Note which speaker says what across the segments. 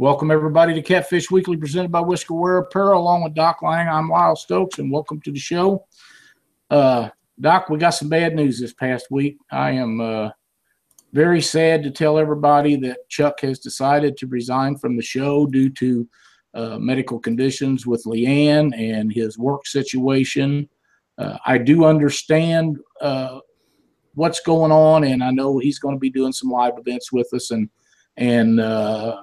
Speaker 1: Welcome everybody to Catfish Weekly, presented by Whisker Wear Apparel, along with Doc Lang. I'm Lyle Stokes, and welcome to the show. Uh, Doc, we got some bad news this past week. I am uh, very sad to tell everybody that Chuck has decided to resign from the show due to uh, medical conditions with Leanne and his work situation. Uh, I do understand uh, what's going on, and I know he's going to be doing some live events with us and and uh,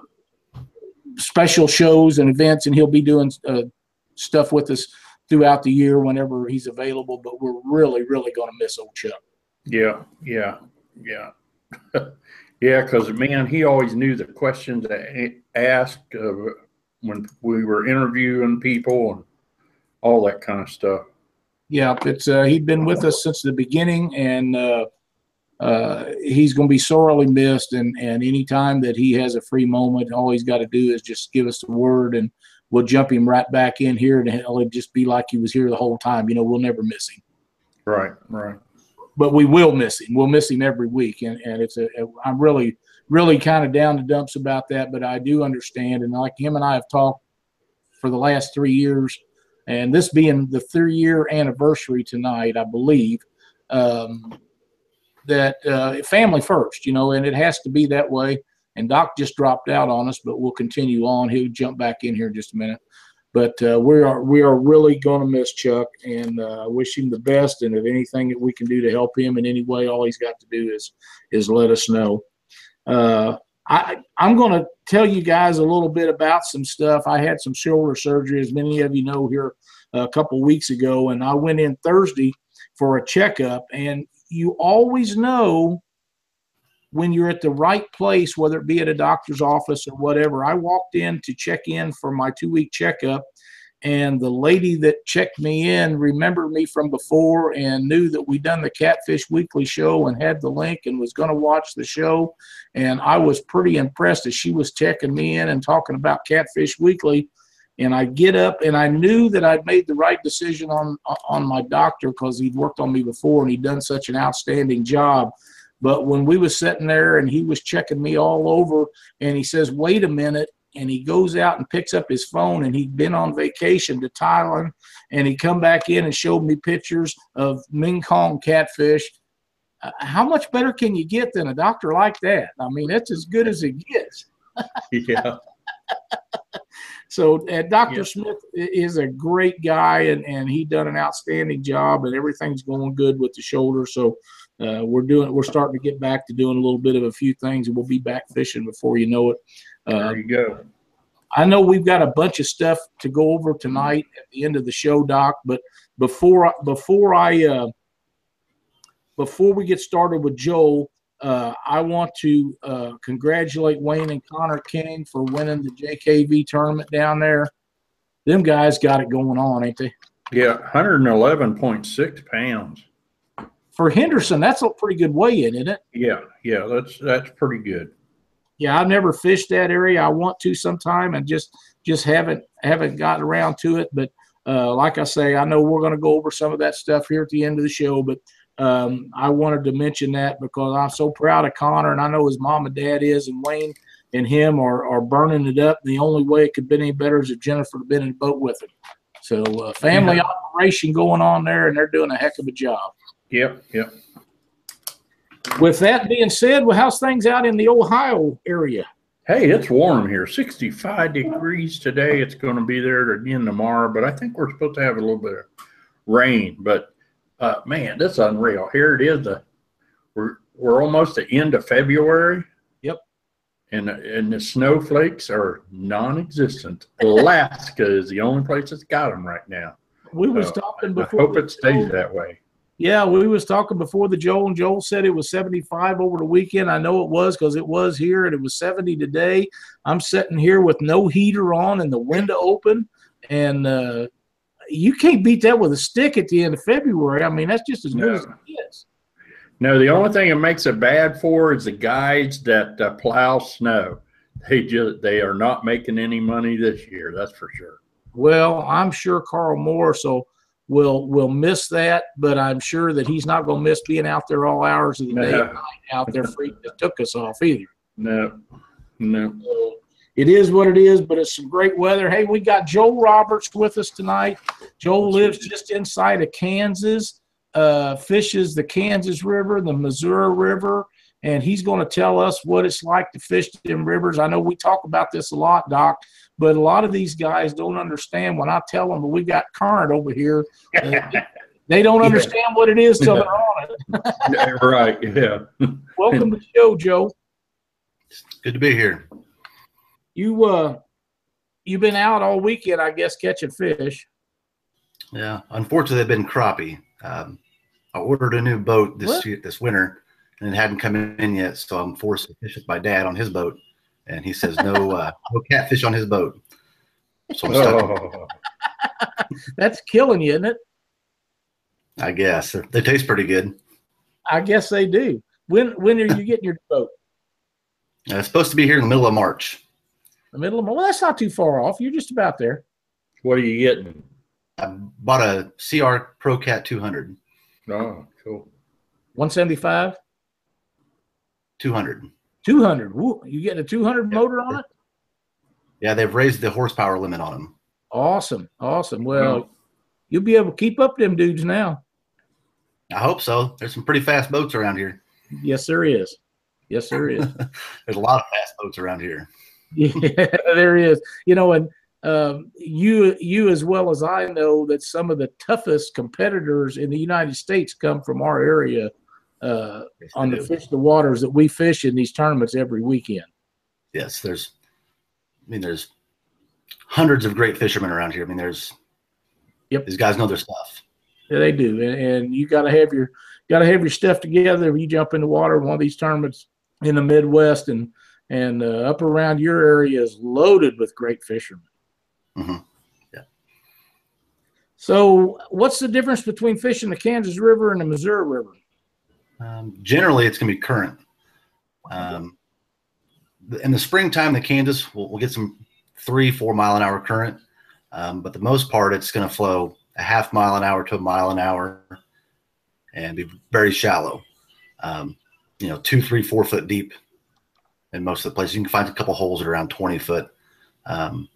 Speaker 1: special shows and events, and he'll be doing uh, stuff with us throughout the year whenever he's available. But we're really, really going to miss old Chuck.
Speaker 2: Yeah, yeah, yeah, yeah. Because man, he always knew the questions to ask uh, when we were interviewing people and all that kind of stuff.
Speaker 1: Yeah, it's uh, he'd been with us since the beginning, and uh, he's going to be sorely missed. And and anytime that he has a free moment, all he's got to do is just give us the word, and we'll jump him right back in here, and it'll just be like he was here the whole time. You know, we'll never miss him.
Speaker 2: Right, right.
Speaker 1: But we will miss him. We'll miss him every week, and and it's a. a I'm really really kind of down the dumps about that, but I do understand, and like him and I have talked for the last three years, and this being the three year anniversary tonight, I believe. Um, that uh, family first, you know, and it has to be that way. And Doc just dropped out on us, but we'll continue on. He'll jump back in here in just a minute. But uh, we are we are really going to miss Chuck, and uh, wish him the best. And if anything that we can do to help him in any way, all he's got to do is is let us know. Uh, I, I'm going to tell you guys a little bit about some stuff. I had some shoulder surgery, as many of you know, here a couple weeks ago, and I went in Thursday for a checkup. And you always know when you're at the right place, whether it be at a doctor's office or whatever. I walked in to check in for my two week checkup, and the lady that checked me in remembered me from before and knew that we'd done the Catfish Weekly show and had the link and was going to watch the show. And I was pretty impressed as she was checking me in and talking about Catfish Weekly and I get up and I knew that I'd made the right decision on on my doctor because he'd worked on me before and he'd done such an outstanding job. But when we was sitting there and he was checking me all over and he says, "Wait a minute," and he goes out and picks up his phone and he'd been on vacation to Thailand and he come back in and showed me pictures of Mekong catfish. Uh, how much better can you get than a doctor like that? I mean, it's as good as it gets.
Speaker 2: yeah.
Speaker 1: So uh, Dr. Smith is a great guy, and and he done an outstanding job, and everything's going good with the shoulder. So uh, we're doing we're starting to get back to doing a little bit of a few things, and we'll be back fishing before you know it.
Speaker 2: Uh, there you go.
Speaker 1: I know we've got a bunch of stuff to go over tonight at the end of the show, Doc. But before before I uh, before we get started with Joel, uh, I want to uh, congratulate Wayne and Connor King for winning the JKV tournament down there. Them guys got it going on, ain't they?
Speaker 2: Yeah, 111.6 pounds.
Speaker 1: For Henderson, that's a pretty good weigh in, isn't it?
Speaker 2: Yeah, yeah, that's that's pretty good.
Speaker 1: Yeah, I've never fished that area. I want to sometime and just just haven't haven't gotten around to it. But uh, like I say, I know we're going to go over some of that stuff here at the end of the show. But um, I wanted to mention that because I'm so proud of Connor, and I know his mom and dad is, and Wayne and him are, are burning it up. The only way it could be any better is if Jennifer had been in the boat with him. So, uh, family yeah. operation going on there, and they're doing a heck of a job.
Speaker 2: Yep, yep.
Speaker 1: With that being said, well, how's things out in the Ohio area?
Speaker 2: Hey, it's warm here. 65 degrees today. It's going to be there again tomorrow, but I think we're supposed to have a little bit of rain. But uh, man, that's unreal. Here it is. The, we're we're almost the end of February.
Speaker 1: Yep.
Speaker 2: And and the snowflakes are non-existent. Alaska is the only place that's got them right now.
Speaker 1: We was talking before.
Speaker 2: I hope it stays that way.
Speaker 1: Yeah, we was talking before the Joel, and Joel said it was 75 over the weekend. I know it was because it was here, and it was 70 today. I'm sitting here with no heater on and the window open, and uh, you can't beat that with a stick at the end of February. I mean, that's just as good no. as it is.
Speaker 2: No, the only thing it makes it bad for is the guys that uh, plow snow. They just they are not making any money this year. That's for sure.
Speaker 1: Well, I'm sure Carl Moore so will will miss that, but I'm sure that he's not going to miss being out there all hours of the no. day out there free that took us off either.
Speaker 2: No, no.
Speaker 1: So, it is what it is, but it's some great weather. Hey, we got Joel Roberts with us tonight. Joel lives just inside of Kansas, uh, fishes the Kansas River, the Missouri River, and he's going to tell us what it's like to fish them rivers. I know we talk about this a lot, Doc, but a lot of these guys don't understand when I tell them, but we got current over here. Uh, they don't understand what it is till they're on it.
Speaker 2: Yeah, right. Yeah.
Speaker 1: Welcome to the show, Joe.
Speaker 3: Good to be here.
Speaker 1: You uh, you've been out all weekend, I guess, catching fish.
Speaker 3: Yeah, unfortunately, they've been crappie. Um, I ordered a new boat this year, this winter, and it hadn't come in yet, so I'm forced to fish with my dad on his boat, and he says no, uh, no catfish on his boat. So I'm stuck.
Speaker 1: That's killing you, isn't it?
Speaker 3: I guess they taste pretty good.
Speaker 1: I guess they do. When when are you getting your boat?
Speaker 3: Uh, it's supposed to be here in the middle of March.
Speaker 1: The middle of Well, that's not too far off. You're just about there.
Speaker 2: what are you getting?
Speaker 3: I bought a SeaArk Pro Cat 200.
Speaker 2: Oh, cool.
Speaker 1: 175,
Speaker 3: 200.
Speaker 1: 200. Woo, you getting a 200
Speaker 3: Yeah.
Speaker 1: motor on it?
Speaker 3: Yeah, they've raised the horsepower limit on them.
Speaker 1: Awesome, awesome. Well,
Speaker 2: Wow.
Speaker 1: you'll be able to keep up them dudes now.
Speaker 3: I hope so. There's some pretty fast boats around here.
Speaker 1: Yes, there is. Yes, there is.
Speaker 3: There's a lot of fast boats around here.
Speaker 1: Yeah, there is. You know, and um, you you as well as I know that some of the toughest competitors in the United States come from our area uh,
Speaker 3: Yes,
Speaker 1: on the
Speaker 3: do.
Speaker 1: fish the waters that we fish in these tournaments every weekend.
Speaker 3: yes, there's, I mean, there's hundreds of great fishermen around here. I mean, there's,
Speaker 1: Yep.
Speaker 3: these guys know their stuff.
Speaker 1: Yeah, they do, and, and you got to have your got to have your stuff together. If you jump in the water one of these tournaments in the Midwest and and uh, up around your area is loaded with great fishermen.
Speaker 3: Mhm. Yeah.
Speaker 1: So, what's the difference between fishing the Kansas River and the Missouri River?
Speaker 3: Um, generally, it's going to be current. Um, in the springtime, the Kansas will we'll get some three, four mile an hour current, um, but the most part, it's going to flow a half mile an hour to a mile an hour, and be very shallow. Um, you know, two, three, four foot deep. In most of the places, you can find a couple holes at around twenty foot. Um,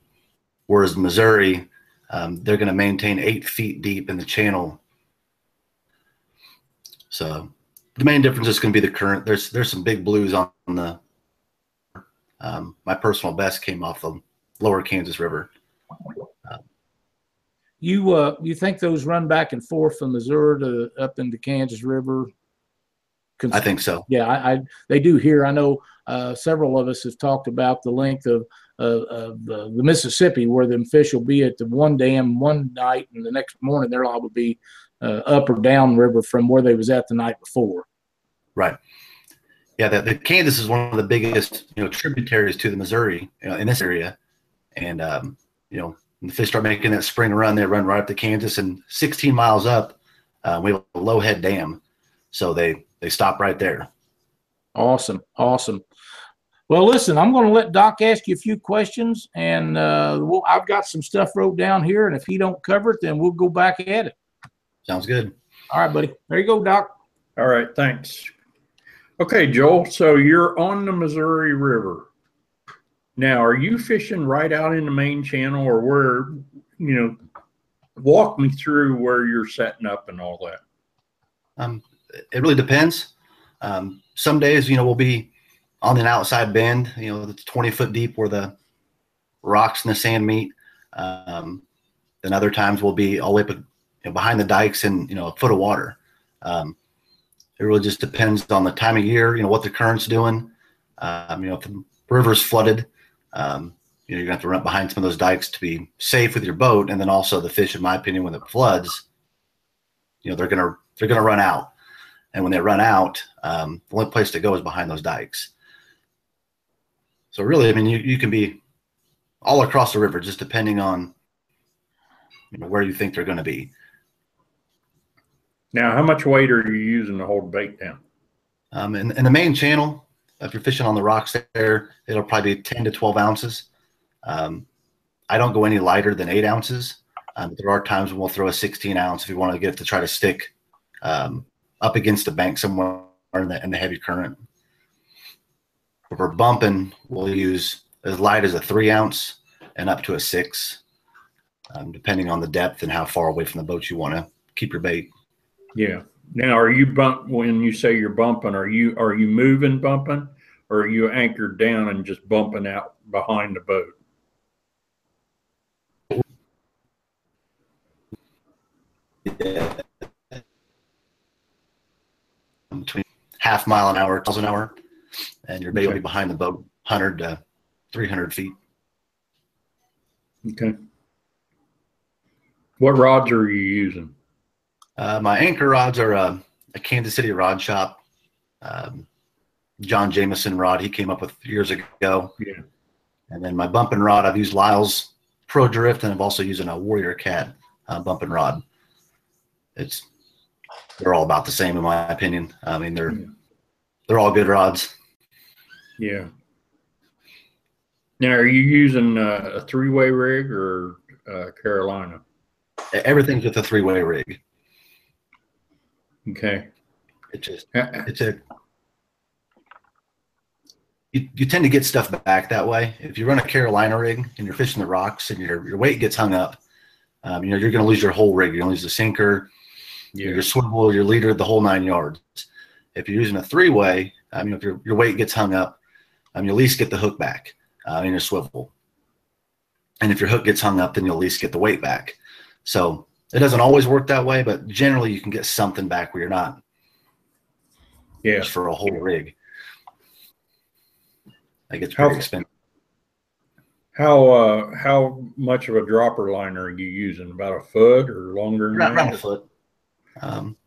Speaker 3: whereas Missouri, um, they're going to maintain eight feet deep in the channel. So the main difference is going to be the current. There's there's some big blues on the. Um, my personal best came off the lower Kansas River.
Speaker 1: You uh, you think those run back and forth from Missouri to up into Kansas River?
Speaker 3: I think so.
Speaker 1: Yeah, I, I they do here. I know uh, several of us have talked about the length of uh, of the, the Mississippi, where them fish will be at the one dam one night, and the next morning they're liable to be uh, up or down river from where they was at the night before.
Speaker 3: Right. Yeah, the, the Kansas is one of the biggest you know tributaries to the Missouri you know, in this area, and um, you know when the fish start making that spring run, they run right up to Kansas, and 16 miles up, uh, we have a low head dam, so they they stop right there.
Speaker 1: Awesome, awesome. Well, listen, I'm going to let Doc ask you a few questions, and uh, we'll, I've got some stuff wrote down here, and if he don't cover it, then we'll go back at it.
Speaker 3: Sounds good.
Speaker 1: All right, buddy. There you go, Doc.
Speaker 2: All right, thanks. Okay, Joel, so you're on the Missouri River. Now, are you fishing right out in the main channel or where, you know, walk me through where you're setting up and all that?
Speaker 3: Um, it really depends. Um, some days, you know, we'll be on an outside bend, you know, that's 20 foot deep where the rocks and the sand meet. Um, then other times we'll be all the way up, you know, behind the dikes and, you know, a foot of water. Um, it really just depends on the time of year, you know, what the current's doing. Um, you know, if the river's flooded, um, you know, you're gonna have to run up behind some of those dikes to be safe with your boat. And then also the fish, in my opinion, when it floods, you know, they're gonna they're gonna run out. And when they run out, um, the only place to go is behind those dikes. So really, I mean, you, you can be all across the river, just depending on you know, where you think they're going to be.
Speaker 2: Now, how much weight are you using to hold bait down?
Speaker 3: Um, and, and the main channel, if you're fishing on the rocks there, it'll probably be 10 to 12 ounces. Um, I don't go any lighter than eight ounces. Um, there are times when we'll throw a 16 ounce if you want to get it to try to stick um, up against the bank somewhere in the, in the heavy current. If we're bumping, we'll use as light as a three ounce and up to a six, um, depending on the depth and how far away from the boat you want to keep your bait.
Speaker 2: Yeah. Now, are you bump when you say you're bumping? Are you are you moving bumping, or are you anchored down and just bumping out behind the boat? Yeah.
Speaker 3: Between half mile an hour, miles an hour, and your bait will
Speaker 2: Okay.
Speaker 3: be behind the boat, 100 to 300 feet.
Speaker 2: Okay. What rods are you using?
Speaker 3: Uh, my anchor rods are uh, a Kansas City rod shop. Um, John Jameson rod he came up with years ago.
Speaker 2: Yeah.
Speaker 3: And then my bumping rod, I've used Lyle's Pro Drift, and I've also used a Warrior Cat uh, bumping rod. It's they're all about the same in my opinion. I mean they're
Speaker 2: Yeah.
Speaker 3: they're all good rods.
Speaker 2: Yeah. Now, are you using uh, a three-way rig or uh, Carolina?
Speaker 3: Everything's with a three way rig.
Speaker 2: Okay.
Speaker 3: It just it's a you, you tend to get stuff back that way. If you run a Carolina rig and you're fishing the rocks and your, your weight gets hung up, um, you know, you're going to lose your whole rig. You're going to lose the sinker,
Speaker 2: Yeah.
Speaker 3: your swivel, your leader, the whole nine yards. If you're using a three way, I mean, if your, your weight gets hung up, um, you at least get the hook back uh, in your swivel. And if your hook gets hung up, then you'll at least get the weight back. So it doesn't always work that way, but generally you can get something back where you're not
Speaker 2: Yeah.
Speaker 3: just for a whole rig. That gets
Speaker 2: How-
Speaker 3: expensive.
Speaker 2: How uh how much of a dropper liner are you using? About a foot or longer
Speaker 3: Around, around a foot. Um,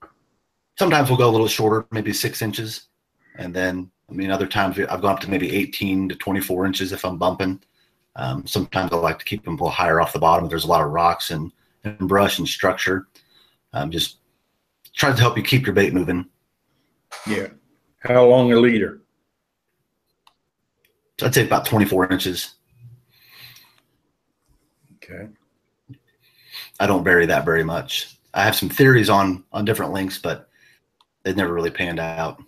Speaker 3: sometimes we'll go a little shorter, maybe six inches, and then I mean other times I've gone up to maybe 18 to 24 inches if I'm bumping. Um, sometimes I like to keep them a little higher off the bottom if there's a lot of rocks and, and brush and structure. Um, just trying to help you keep your bait moving.
Speaker 2: Yeah. How long a leader?
Speaker 3: I'd say about 24 inches.
Speaker 2: Okay.
Speaker 3: I don't vary that very much. I have some theories on on different lengths, but they never really panned out.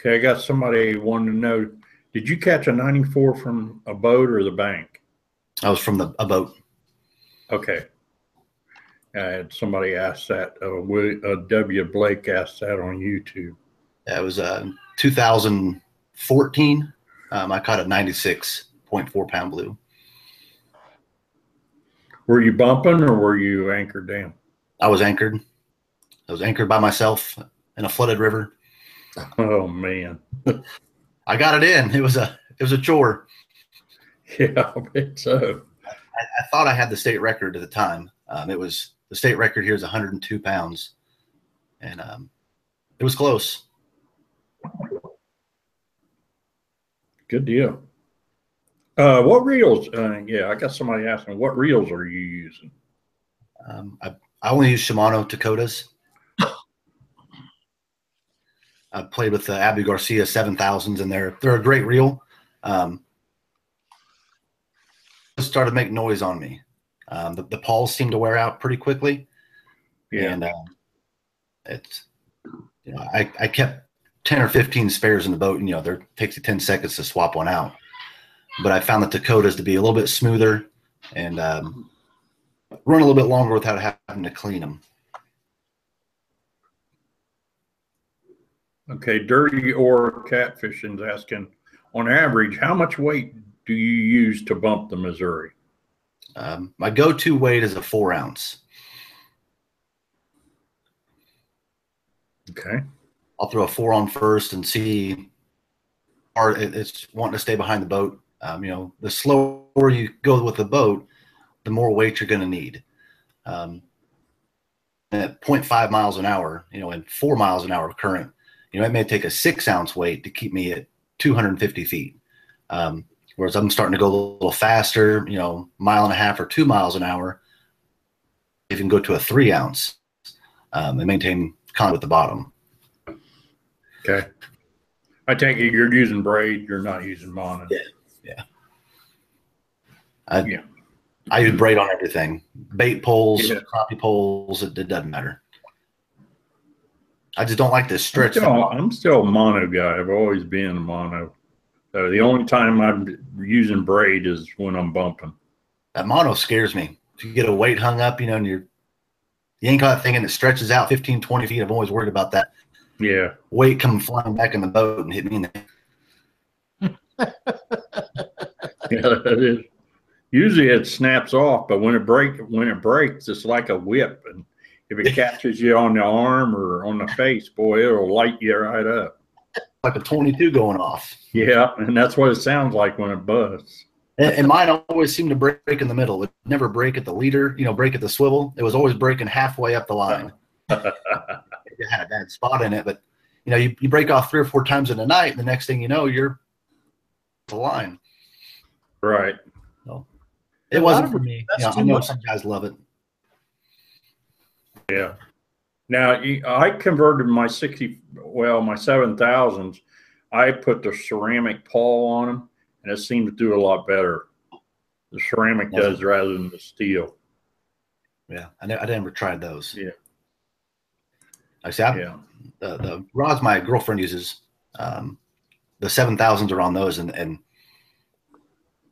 Speaker 2: Okay, I got somebody wanting to know, did you catch a 94 from a boat or the bank?
Speaker 3: I was from the a boat.
Speaker 2: Okay. I had somebody ask that, uh, Wi- uh, W. Blake asked that on YouTube.
Speaker 3: That was uh, 2014. Um, I caught a 96.4 pound blue.
Speaker 2: Were you bumping or were you anchored down?
Speaker 3: I was anchored. I was anchored by myself in a flooded river.
Speaker 2: Oh man.
Speaker 3: I got it in. It was a it was a chore.
Speaker 2: Yeah, I bet so.
Speaker 3: I, I thought I had the state record at the time. Um, it was the state record here is 102 pounds, and um, it was close.
Speaker 2: Good deal. Uh, what reels? Uh, yeah, I got somebody asking, what reels are you using?
Speaker 3: Um, I, I only use Shimano Tekotas. I played with the Abu Garcia 7000s, and they're they're a great reel. Um, started making noise on me. Um, the, the pawls seemed to wear out pretty quickly,
Speaker 2: Yeah.
Speaker 3: and um, it's you know I, I kept 10 or 15 spares in the boat, and you know there takes you 10 seconds to swap one out. But I found the Tekotas to be a little bit smoother and um, run a little bit longer without having to clean them.
Speaker 2: Okay, dirty or catfishing's asking, on average, how much weight do you use to bump the Missouri?
Speaker 3: Um, my go-to weight is a four ounce.
Speaker 2: Okay.
Speaker 3: I'll throw a four on first and see. Or it's wanting to stay behind the boat. Um, you know, the slower you go with the boat, the more weight you're going to need. Um, at 0.5 miles an hour, you know, and four miles an hour current, you know, it may take a six ounce weight to keep me at 250 feet. Um, whereas I'm starting to go a little faster, you know, mile and a half or two miles an hour, even go to a three ounce um, and maintain contact with the bottom.
Speaker 2: Okay. I take it you're using braid, you're not using mono.
Speaker 3: Yeah. I,
Speaker 2: Yeah.
Speaker 3: I use braid on everything. Bait poles,
Speaker 2: Yeah.
Speaker 3: crappie poles, it, it doesn't matter. I just don't like this
Speaker 2: I'm
Speaker 3: stretch.
Speaker 2: still, I'm still a mono guy. I've always been a mono. So the only time I'm using braid is when I'm bumping.
Speaker 3: That mono scares me. If you get a weight hung up, you know, and you're you ain't got that thing and it stretches out 15, 20 feet. I'm always worried about that
Speaker 2: Yeah.
Speaker 3: weight coming flying back in the boat and hit me in the
Speaker 2: Yeah, it is. Usually it snaps off, but when it break when it breaks, it's like a whip. And if it catches you on the arm or on the face, boy, it'll light you right up.
Speaker 3: like a 22 going off.
Speaker 2: Yeah, and that's what it sounds like when it busts.
Speaker 3: And, and mine always seemed to break in the middle. It never break at the leader, you know, break at the swivel. It was always breaking halfway up the line. It had a bad spot in it, but you know, you, you break off three or four times in the night, and the next thing you know, you're the line.
Speaker 2: Right.
Speaker 3: It
Speaker 1: A
Speaker 3: wasn't for me. You know, I know some guys love it.
Speaker 2: Yeah. Now I converted my sixty, well, my seven thousands. I put the ceramic pawl on them, and it seemed to do a lot better. The ceramic does rather than the steel.
Speaker 3: Yeah, I, ne- I never tried those.
Speaker 2: Yeah.
Speaker 3: I I,
Speaker 2: Yeah.
Speaker 3: the, the rods my girlfriend uses, um, the seven thousands are on those, and, and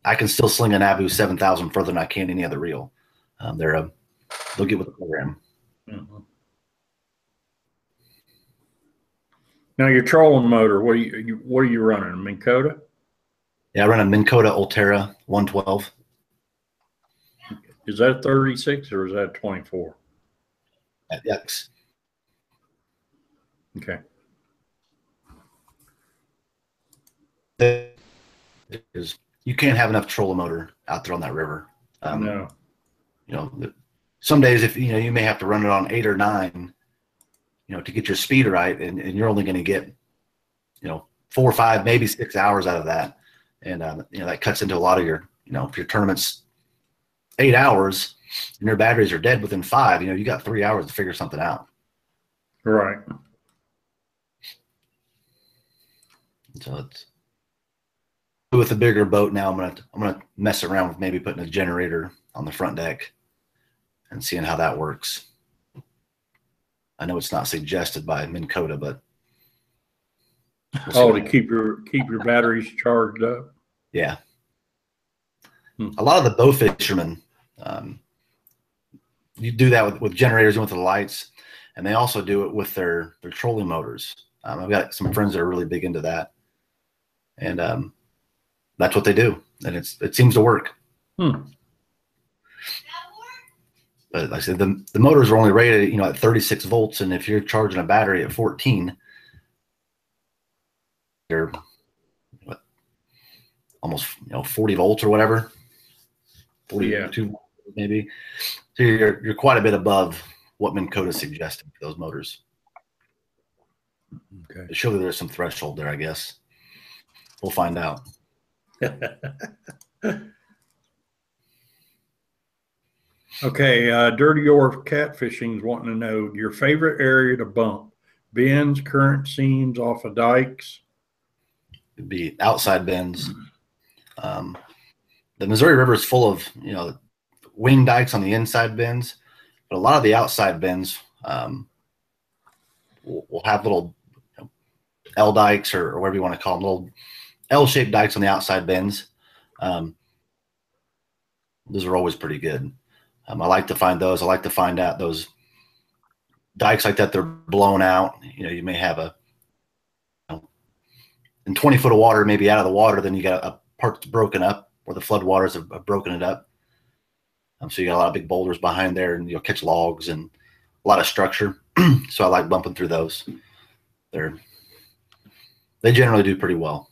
Speaker 3: I can still sling an Abu seven thousand further than I can any other reel. Um, they're a, they'll get with the program.
Speaker 2: Mhm. Now your trolling motor, what are you, you what are you running? A Minn Kota?
Speaker 3: Yeah, I run a Minn Kota Ultrex one twelve.
Speaker 2: Is that thirty six or is that twenty four?
Speaker 3: at X.
Speaker 2: Okay.
Speaker 3: Is you can't have enough trolling motor out there on that river. Um,
Speaker 2: no.
Speaker 3: you know the- some days if you know you may have to run it on eight or nine you know to get your speed right and, and you're only going to get you know four or five maybe six hours out of that. And um, you know that cuts into a lot of your you know if your tournament's eight hours and your batteries are dead within five you know you got three hours to figure something out.
Speaker 2: Right.
Speaker 3: so it's with a bigger boat now i'm gonna i'm gonna mess around with maybe putting a generator on the front deck and seeing how that works i know it's not suggested by minn Kota, but we'll
Speaker 2: Oh, to keep your keep your batteries charged up.
Speaker 3: Yeah.
Speaker 2: Hmm.
Speaker 3: A lot of the bow fishermen, um, you do that with, with generators and with the lights, and they also do it with their their trolling motors. Um, I've got some friends that are really big into that, and um, that's what they do, and it's it seems to work.
Speaker 2: Hmm.
Speaker 3: But like I said, the the motors are only rated, you know, at 36 volts, and if you're charging a battery at 14, you're what almost you know 40 volts or whatever? 42 maybe? So you're you're quite a bit above what Minn Kota suggested for those motors.
Speaker 2: Okay.
Speaker 3: surely there's some threshold there i guess. We'll find out
Speaker 2: okay. Uh, Dirty or catfishing's wanting to know your favorite area to bump. Bends, current seams off of dikes.
Speaker 3: it'd be outside bends um, the missouri river is full of you know wing dikes on the inside bends but a lot of the outside bends um, will, will have little you know, L dikes or, or whatever you want to call them, little L-shaped dikes on the outside bends. Um, those are always pretty good. Um, I like to find those. I like to find out those dikes like that. They're blown out. You know, you may have a you know, in 20 foot of water, maybe out of the water. Then you got a, part that's broken up, or the flood waters have, have broken it up. Um, so you got a lot of big boulders behind there, and you'll catch logs and a lot of structure. so I like bumping through those. They're they generally do pretty well.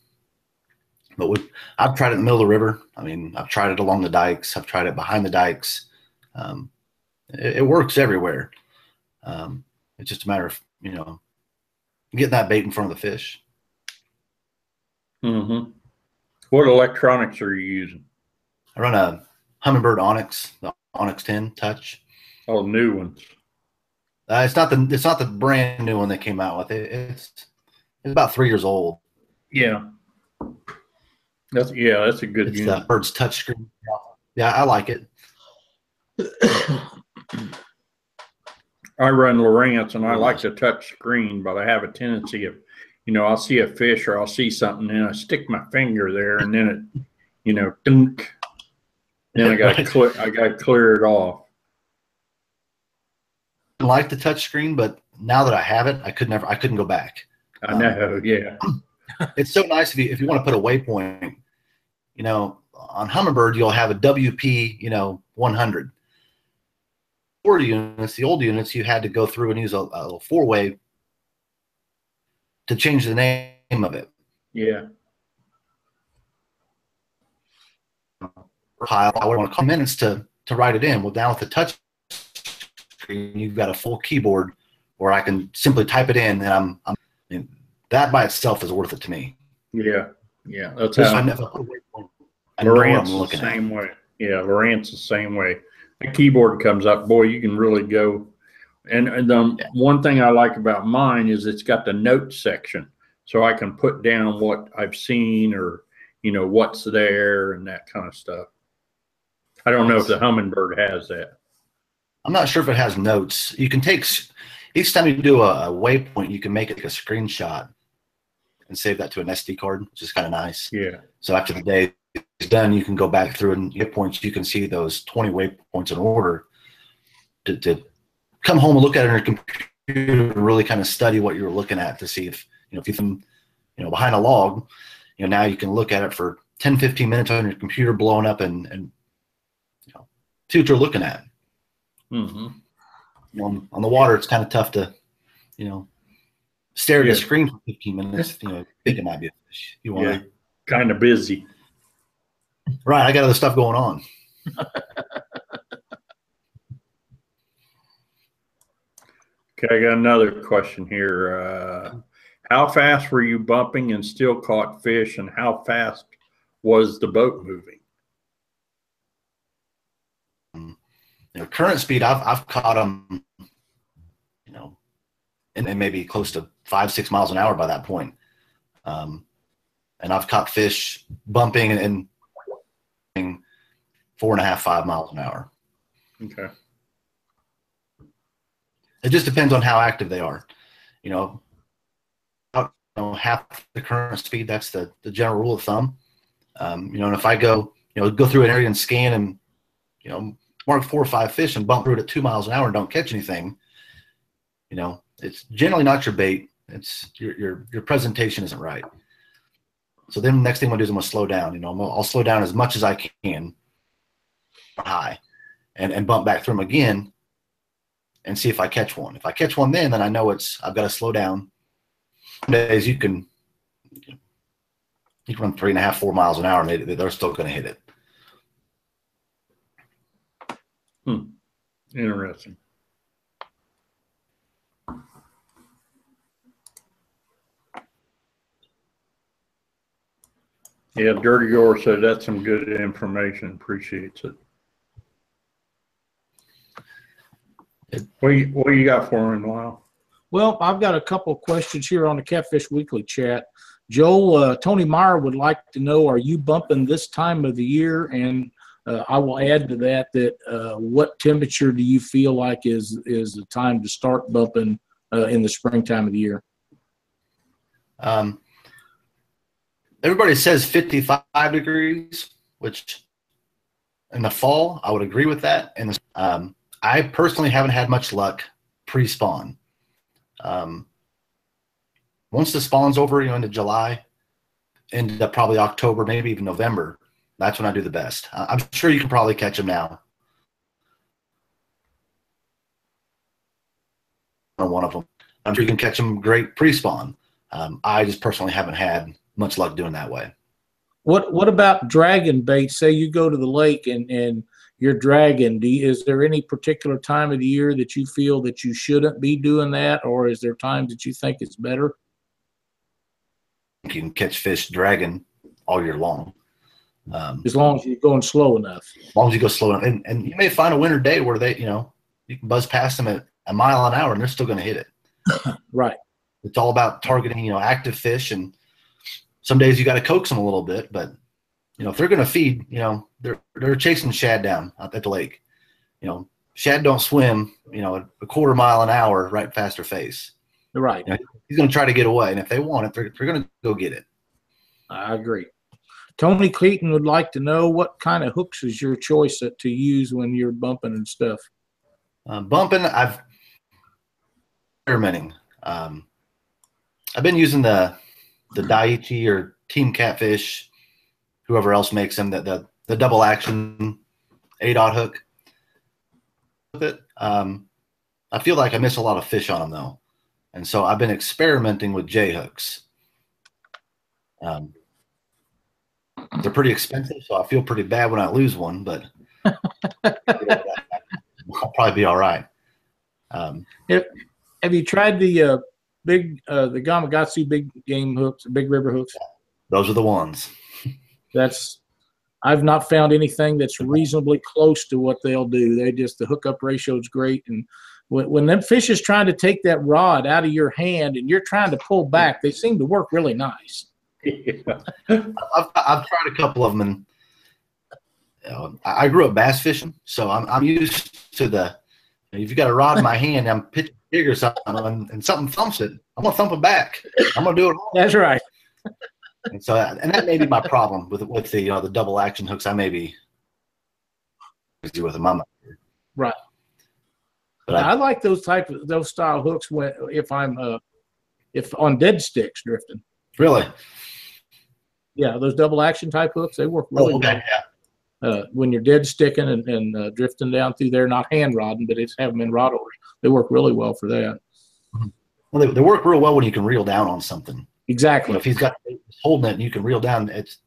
Speaker 3: But I've tried it in the middle of the river. I mean, I've tried it along the dikes. I've tried it behind the dikes. Um, it, it works everywhere. Um, it's just a matter of you know getting that bait in front of the fish.
Speaker 2: Mm-hmm. What electronics are you using?
Speaker 3: I run a Humminbird Onyx, the Onyx 10 Touch.
Speaker 2: Oh, new ones.
Speaker 3: Uh, it's not the it's not the brand new one they came out with. It, it's it's about three years old.
Speaker 2: Yeah. That's yeah. That's a good
Speaker 3: It's
Speaker 2: unit.
Speaker 3: the Bird's touchscreen. Yeah, I like it.
Speaker 2: I run Lowrance and I like to touch screen, but I have a tendency of, you know, I'll see a fish or I'll see something and I stick my finger there and then it, you know, dunk. Then I got to clear. I got clear it off.
Speaker 3: I like the touch screen, but now that I have it, I could never, I couldn't go back.
Speaker 2: I know. Um, yeah.
Speaker 3: It's so nice if you if you want to put a waypoint, you know, on Humminbird you'll have a WP, you know, 100. Units, the old units, you had to go through and use a, a four way to change the name of it.
Speaker 2: Yeah.
Speaker 3: Pile, I would want to call minutes to to write it in. Well, down with the touch screen, you've got a full keyboard where I can simply type it in, and I'm, I'm and that by itself is worth it to me.
Speaker 2: Yeah. Yeah. That's how
Speaker 3: I never a. I know I'm
Speaker 2: Lowrance the
Speaker 3: at.
Speaker 2: same way. Yeah. Lowrance the same way. The keyboard comes up, boy, you can really go. And, and the
Speaker 3: Yeah.
Speaker 2: one thing I like about mine is it's got the notes section. So I can put down what I've seen or, you know, what's there and that kind of stuff. I don't know if the Humminbird has that.
Speaker 3: I'm not sure if it has notes. You can take each time you do a, a waypoint, you can make it like a screenshot and save that to an SD card, which is kind of nice.
Speaker 2: Yeah.
Speaker 3: So after the day is done, you can go back through and hit points. You can see those 20 waypoints in order to, to come home and look at it on your computer and really kind of study what you're looking at to see if you know if you can, you know behind a log, you know now you can look at it for 10, 15 minutes on your computer blowing up and and you know see what you're looking at
Speaker 2: hmm
Speaker 3: on, on the water, it's kind of tough to, you know, stare at
Speaker 2: Yeah.
Speaker 3: the screen for 15 minutes. You know, think it might be a fish. You want
Speaker 2: Yeah.
Speaker 3: to,
Speaker 2: Kind of busy.
Speaker 3: Right? I got other stuff going on.
Speaker 2: Okay, I got another question here. Uh, how fast were you bumping and still caught fish, and how fast was the boat moving?
Speaker 3: You know, current speed, I've I've caught them, you know, and, and maybe close to five six miles an hour by that point. Um, and I've caught fish bumping and, and four and a half five miles an hour.
Speaker 2: Okay.
Speaker 3: It just depends on how active they are. You know, about, you know half the current speed. That's the the general rule of thumb. Um, you know, and if I go, you know, go through an area and scan and, you know, mark four or five fish and bump through it at two miles an hour and don't catch anything, you know, it's generally not your bait. It's your your your presentation isn't right. So then the next thing I'm gonna do is I'm gonna slow down. You know, I'm gonna, I'll slow down as much as I can, high, and and bump back through them again, and see if I catch one. If I catch one, then then I know it's I've got to slow down. Days you can you can run three and a half, four miles an hour, and they, they're still to hit it. Hmm.
Speaker 2: Interesting. Yeah, Dirty Gore said that's some good information. Appreciates it. What you, what you got for him, Lyle?
Speaker 1: Well, I've got a couple of questions here on the Catfish Weekly chat. Joel, uh, Tony Meyer would like to know, are you bumping this time of the year? And uh, I will add to that that uh, what temperature do you feel like is is the time to start bumping uh, in the springtime of the year?
Speaker 3: Um, everybody says 55 degrees, which in the fall, I would agree with that. And um, I personally haven't had much luck pre spawn. Um, once the spawn's over, you know, into July, into probably October, maybe even November, that's when I do the best. I'm sure you can probably catch them now. On one of them, I'm sure you can catch them great pre spawn. Um, I just personally haven't had much luck doing that way.
Speaker 1: What What about dragon bait? Say you go to the lake and and you're dragging. Do you, is there any particular time of the year that you feel that you shouldn't be doing that, or is there times that you think it's better?
Speaker 3: You can catch fish dragging all year long. Um,
Speaker 1: As long as you're going slow enough.
Speaker 3: as long as you go slow enough. And, and you may find a winter day where they, you know, you can buzz past them at a mile an hour and they're still going to hit it.
Speaker 1: Right.
Speaker 3: It's all about targeting, you know, active fish. And some days you got to coax them a little bit, but you know, if they're going to feed, you know, they're, they're chasing shad down at the lake, you know, shad don't swim, you know, a quarter mile an hour right past their face.
Speaker 1: Right.
Speaker 3: He's going to try to get away, and if they want it, they're, they're going to go get it.
Speaker 1: I agree. Tony Clayton would like to know what kind of hooks is your choice to use when you're bumping and stuff.
Speaker 3: Uh, bumping, I've experimenting. Um, I've been using the the Daiichi or Team Catfish, whoever else makes them, that the the double action eight dot hook. With it, um, I feel like I miss a lot of fish on them though, and so I've been experimenting with J hooks. Um, they're pretty expensive, so I feel pretty bad when I lose one, but I'll probably be all right. Um,
Speaker 1: Have you tried the uh, big uh, the Gamakatsu big game hooks, big river hooks?
Speaker 3: those are the ones.
Speaker 1: That's I've not found anything that's reasonably close to what they'll do. They just the hookup ratio is great, and when when them fish is trying to take that rod out of your hand and you're trying to pull back, they seem to work really nice.
Speaker 2: Yeah.
Speaker 3: I've, I've tried a couple of them, and you know, I I grew up bass fishing, so I'm I'm used to the. If you got a rod in my hand, I'm pitching or something, and, something thumps it, I'm gonna thump it back. I'm gonna do it. Hard.
Speaker 1: That's right.
Speaker 3: And so, and that may be my problem with with the you know the double action hooks. I may be busy with them. I'm.
Speaker 1: Right.
Speaker 3: But
Speaker 1: I,
Speaker 3: I,
Speaker 1: like those type of those style hooks when if I'm uh if on dead sticks drifting.
Speaker 3: really.
Speaker 1: Yeah, those double action type hooks they work really
Speaker 3: Oh, okay.
Speaker 1: well. Uh, when you're dead sticking and, and uh, drifting down through there, not hand rodding, but it's have them in rod orders. They work really well for that.
Speaker 3: Well, they, they work real well when you can reel down on something. You know,
Speaker 1: Exactly.
Speaker 3: if he's got holding it and you can reel down, it's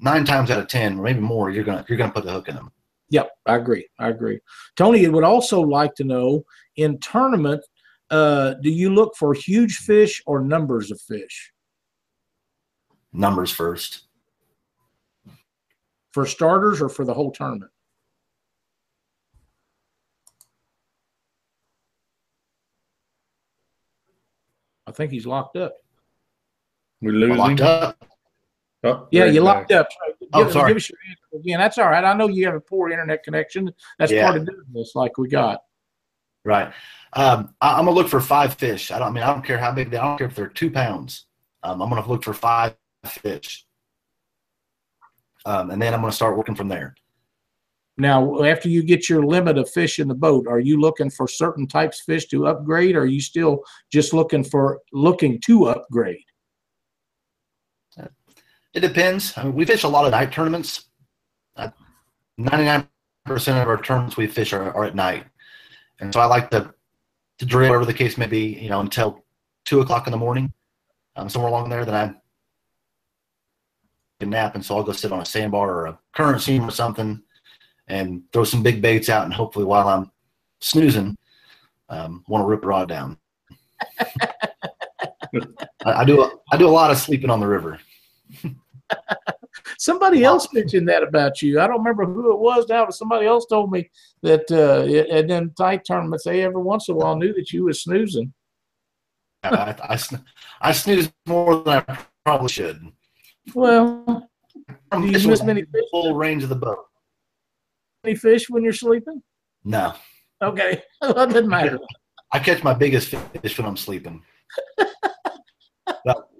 Speaker 3: nine times out of ten, or maybe more, you're gonna you're gonna put the hook in them.
Speaker 1: Yep, I agree. I agree. Tony would also like to know in tournament, uh, do you look for huge fish or numbers of fish
Speaker 3: Numbers first.
Speaker 1: For starters or for the whole tournament? I think he's locked up.
Speaker 2: We
Speaker 3: We're
Speaker 2: lose
Speaker 3: locked up.
Speaker 2: Oh,
Speaker 1: Yeah, you
Speaker 2: he's
Speaker 1: locked
Speaker 2: back.
Speaker 1: up. So give,
Speaker 3: Oh, sorry.
Speaker 1: give us your answer again. That's all right. I know you have a poor internet connection. That's
Speaker 3: Yeah.
Speaker 1: part of doing this, like we got.
Speaker 3: Right. Um, I, I'm gonna look for five fish. I don't I mean I don't care how big they. I don't care if they're two pounds. Um, I'm gonna look for five fish, um, and then I'm gonna start working from there.
Speaker 1: Now, after you get your limit of fish in the boat, are you looking for certain types of fish to upgrade? Or are you still just looking for looking to upgrade?
Speaker 3: It depends. I mean, we fish a lot of night tournaments. Ninety-nine percent of our tournaments we fish are, are at night, and so I like to to drill whatever the case may be. You know, until two o'clock in the morning, um, somewhere along there. Then I nap, and so I'll go sit on a sandbar or a current seam or something, and throw some big baits out, and hopefully while I'm snoozing, um, want to rip a rod down. I, I do. A, I do a lot of sleeping on the river.
Speaker 1: Somebody else mentioned that about you. I don't remember who it was now, but somebody else told me that uh, in them tight tournaments, they every once in a while knew that you was snoozing.
Speaker 3: I, I, I snooze more than I probably should.
Speaker 1: Well,
Speaker 3: I'm
Speaker 1: Do you miss many fish?
Speaker 3: Full range of the boat.
Speaker 1: any fish when you're sleeping?
Speaker 3: No,
Speaker 1: Okay, that doesn't matter.
Speaker 3: I catch my biggest fish when I'm sleeping.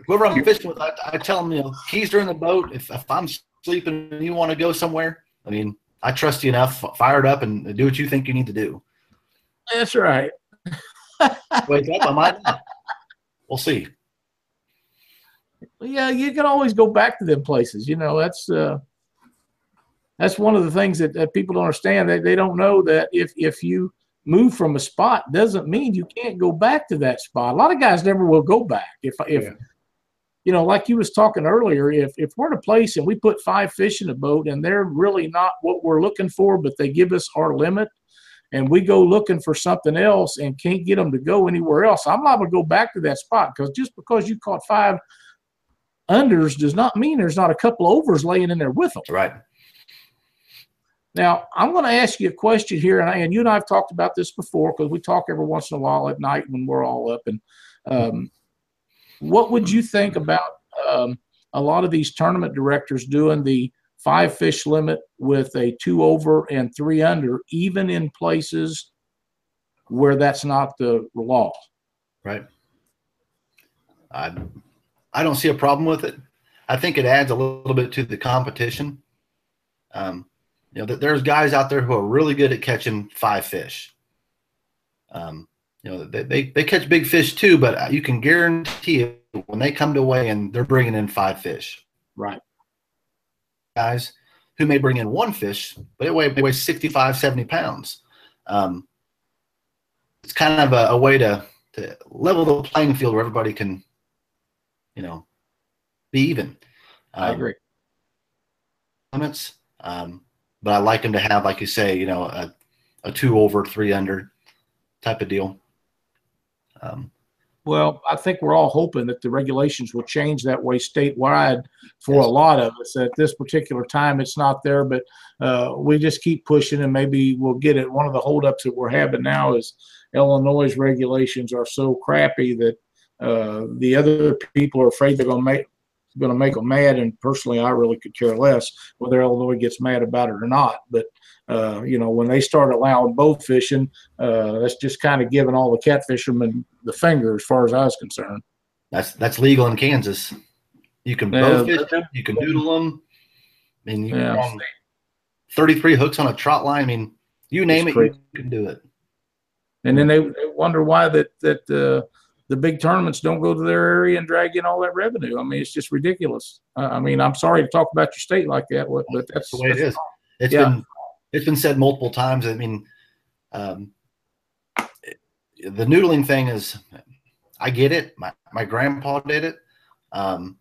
Speaker 3: Whoever I'm fishing with, I, I tell them, you know, keys are in the boat. If, if I'm sleeping and you want to go somewhere, I mean, I trust you enough. Fire it up and do what you think you need to do.
Speaker 1: That's right.
Speaker 3: Wake up, I might not. We'll see.
Speaker 1: Yeah, you can always go back to them places. You know, that's uh, that's one of the things that, that people don't understand. They they don't know that if if you move from a spot doesn't mean you can't go back to that spot. A lot of guys never will go back. If if
Speaker 2: Yeah.
Speaker 1: you know, like you was talking earlier, if if we're in a place and we put five fish in a boat and they're really not what we're looking for, but they give us our limit, and we go looking for something else and can't get them to go anywhere else, I'm liable to go back to that spot because just because you caught five unders does not mean there's not a couple overs laying in there with them.
Speaker 3: Right.
Speaker 1: Now, I'm going to ask you a question here, and, I, and you and I have talked about this before because we talk every once in a while at night when we're all up. And um, what would you think about um, a lot of these tournament directors doing the five fish limit with a two over and three under, even in places where that's not the law.
Speaker 3: Right. I I don't see a problem with it. I think it adds a little bit to the competition. Um, you know, there's guys out there who are really good at catching five fish. Um, you know, they, they, they catch big fish too, but you can guarantee it when they come to weigh in, they're bringing in five fish.
Speaker 1: Right.
Speaker 3: Guys who may bring in one fish, but it weighs, weighs 65, 70 pounds. Um, it's kind of a, a way to, to level the playing field where everybody can, you know, be even.
Speaker 1: Um, I agree.
Speaker 3: Limits, um, but I like them to have, like you say, you know, a, a two over, three under type of deal.
Speaker 1: Um, well, I think we're all hoping that the regulations will change that way statewide for a lot of us. At this particular time, it's not there, but uh, we just keep pushing and maybe we'll get it. One of the holdups that we're having now is Illinois' regulations are so crappy that uh, the other people are afraid they're going to make going to make them mad. And personally, I really could care less whether Illinois gets mad about it or not. But uh, you know, when they start allowing bow fishing, uh, that's just kind of giving all the cat fishermen the finger, as far as I was concerned.
Speaker 3: That's that's legal in Kansas. You can bow fish them, you can noodle them. I mean, you yeah. can 33 hooks on a trot line. I mean, you name it's it, crazy. you can do it.
Speaker 1: And then they, they wonder why that that uh, the big tournaments don't go to their area and drag in all that revenue. I mean, it's just ridiculous. Uh, I mean, I'm sorry to talk about your state like that, but that's,
Speaker 3: that's the way that's it is. It's yeah. been it's been said multiple times. I mean, um, the noodling thing is, I get it. My my grandpa did it. Um,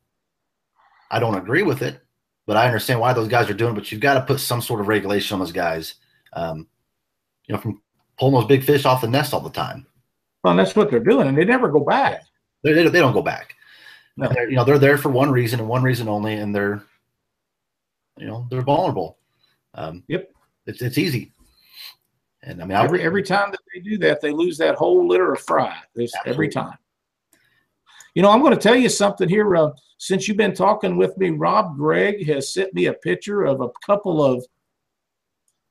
Speaker 3: I don't agree with it, but I understand why those guys are doing. It, but you've got to put some sort of regulation on those guys. Um, you know, from pulling those big fish off the nest all the time.
Speaker 1: Well, that's what they're doing, and they never go back.
Speaker 3: They, they, don't go back. No. you know, they're there for one reason and one reason only, and they're, you know, they're vulnerable. Um,
Speaker 1: yep.
Speaker 3: It's it's easy.
Speaker 1: And I mean, every I, every time that they do that, they lose that whole litter of fry. This every time. You know, I'm going to tell you something here. Uh, since you've been talking with me, Rob Gregg has sent me a picture of a couple of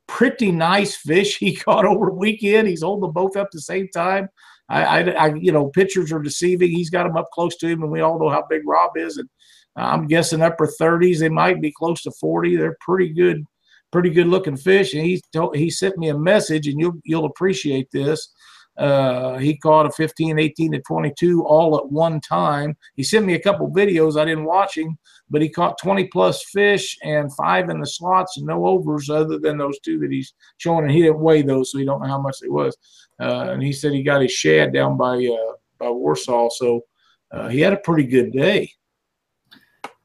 Speaker 1: pretty nice fish he caught over the weekend. He's holding them both up at the same time. I, I, I, you know, pictures are deceiving. He's got them up close to him, and we all know how big Rob is. And I'm guessing upper 30s. They might be close to 40. They're pretty good, pretty good looking fish. And he told, he sent me a message, and you'll you'll appreciate this. Uh, he caught a 15, 18 to 22 all at one time. He sent me a couple videos. I didn't watch him, but he caught 20 plus fish and five in the slots and no overs other than those two that he's showing. And he didn't weigh those, so he don't know how much it was. Uh, and he said he got his shad down by uh, by Warsaw, so uh, he had a pretty good day.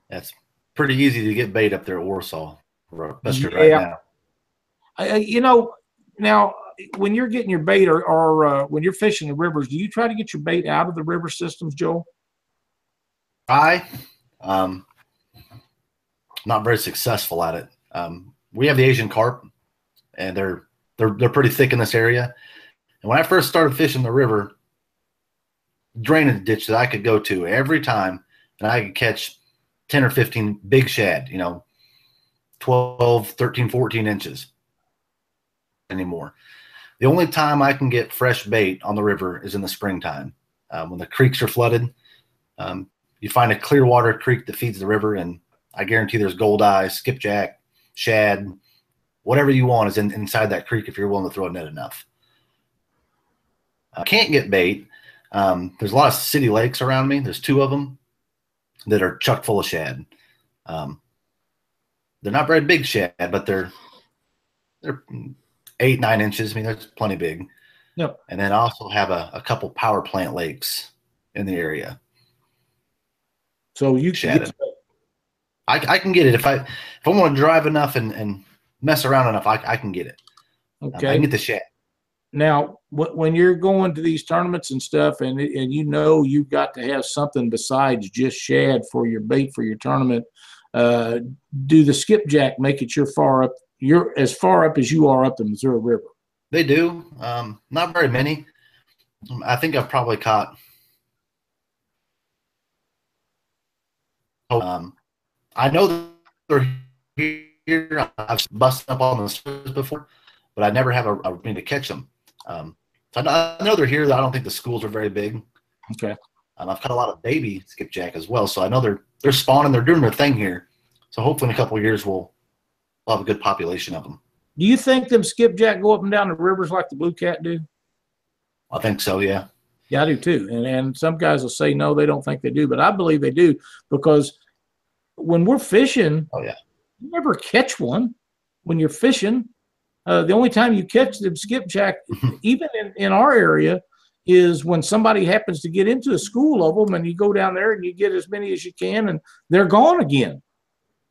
Speaker 3: That's pretty easy to get bait up there at Warsaw, especially yeah. right now.
Speaker 1: I, you know, now when you're getting your bait or, or uh, when you're fishing the rivers, do you try to get your bait out of the river systems, Joel?
Speaker 3: I, um, not very successful at it. Um, we have the Asian carp, and they're they're they're pretty thick in this area. And when I first started fishing the river, drainage ditch that I could go to every time, and I could catch 10 or 15 big shad, you know, 12, 13, 14 inches anymore. The only time I can get fresh bait on the river is in the springtime um, when the creeks are flooded. Um, you find a clear water creek that feeds the river, and I guarantee there's goldeye, skipjack, shad, whatever you want is in, inside that creek if you're willing to throw a net enough. I can't get bait. Um, there's a lot of city lakes around me. There's two of them that are chuck full of shad. Um, they're not very big shad, but they're they're eight, nine inches. I mean, that's plenty big.
Speaker 1: Yep.
Speaker 3: And then I also have a, a couple power plant lakes in the area.
Speaker 1: So you can get
Speaker 3: I, I can get it if I if I want to drive enough and, and mess around enough, I, I can get it.
Speaker 1: Okay.
Speaker 3: Um, I can get the shad.
Speaker 1: Now, when you're going to these tournaments and stuff, and and you know you've got to have something besides just shad for your bait for your tournament, uh, do the skipjack make it your far up you're as far up as you are up the Missouri River.
Speaker 3: They do. Um, not very many. I think I've probably caught. Um, I know they're here. I've busted up on the surface before, but I never have a, a to catch them. Um, so I know, I know they're here. I don't think the schools are very big.
Speaker 1: Okay.
Speaker 3: Um, I've caught a lot of baby skipjack as well, so I know they're they're spawning. They're doing their thing here. So hopefully in a couple of years we'll, we'll have a good population of them.
Speaker 1: Do you think them skipjack go up and down the rivers like the blue cat do?
Speaker 3: I think so. Yeah.
Speaker 1: Yeah, I do too. And and some guys will say no, they don't think they do, but I believe they do because when we're fishing,
Speaker 3: Oh, yeah.
Speaker 1: you never catch one when you're fishing. Uh, the only time you catch them skipjack, even in, in our area, is when somebody happens to get into a school of them, and you go down there and you get as many as you can, and they're gone again.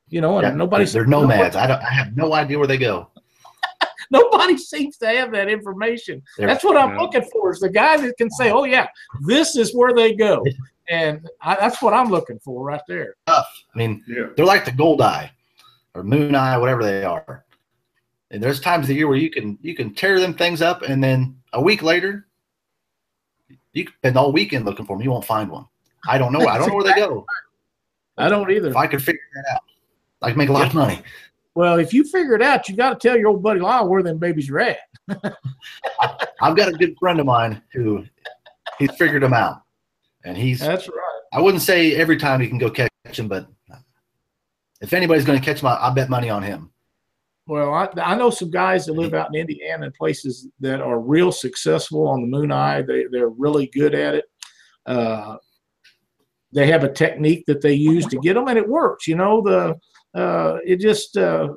Speaker 1: You know, and
Speaker 3: Yeah,
Speaker 1: nobody
Speaker 3: they're nomads. I don't. I have no idea where they go.
Speaker 1: Nobody seems to have that information.
Speaker 3: They're-
Speaker 1: That's what I'm
Speaker 2: Yeah.
Speaker 1: looking for is the guy that can say, "Oh yeah, this is where they go," and I, that's what I'm looking for right there. Tough.
Speaker 3: I mean,
Speaker 2: Yeah.
Speaker 3: they're like the gold eye or moon eye, whatever they are. And there's times of the year where you can you can tear them things up, and then a week later, you can spend all weekend looking for them. You won't find one. I don't know. I don't know where they go.
Speaker 1: I don't either.
Speaker 3: If I could figure that out, I could make a lot of money.
Speaker 1: Well, if you figure it out, you got to tell your old buddy Lyle where them babies are at.
Speaker 3: I've got a good friend of mine who he's figured them out, and he's.
Speaker 1: That's right.
Speaker 3: I wouldn't say every time he can go catch them, but if anybody's going to catch them, I, I bet money on him.
Speaker 1: Well, I, I know some guys that live out in Indiana and places that are real successful on the moon eye. They they're really good at it. Uh, they have a technique that they use to get them, and it works. You know, the uh, it just uh,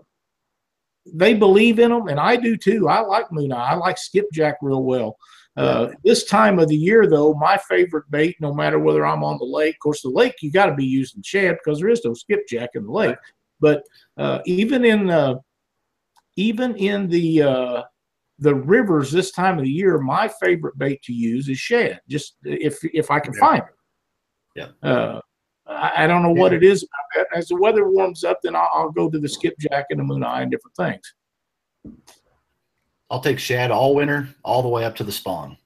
Speaker 1: they believe in them, and I do too. I like moon eye. I like skipjack real well. Uh, this time of the year, though, my favorite bait, no matter whether I'm on the lake, of course, the lake you got to be using shad because there is no skipjack in the lake. But uh, even in uh, even in the uh, the rivers this time of the year, my favorite bait to use is shad. Just if if I can
Speaker 2: Yeah.
Speaker 1: find it.
Speaker 3: Yeah.
Speaker 1: Uh, I, I don't know what it is about that. As the weather warms up, then I'll, I'll go to the skipjack and the moon eye and different things.
Speaker 3: I'll take shad all winter, all the way up to the spawn.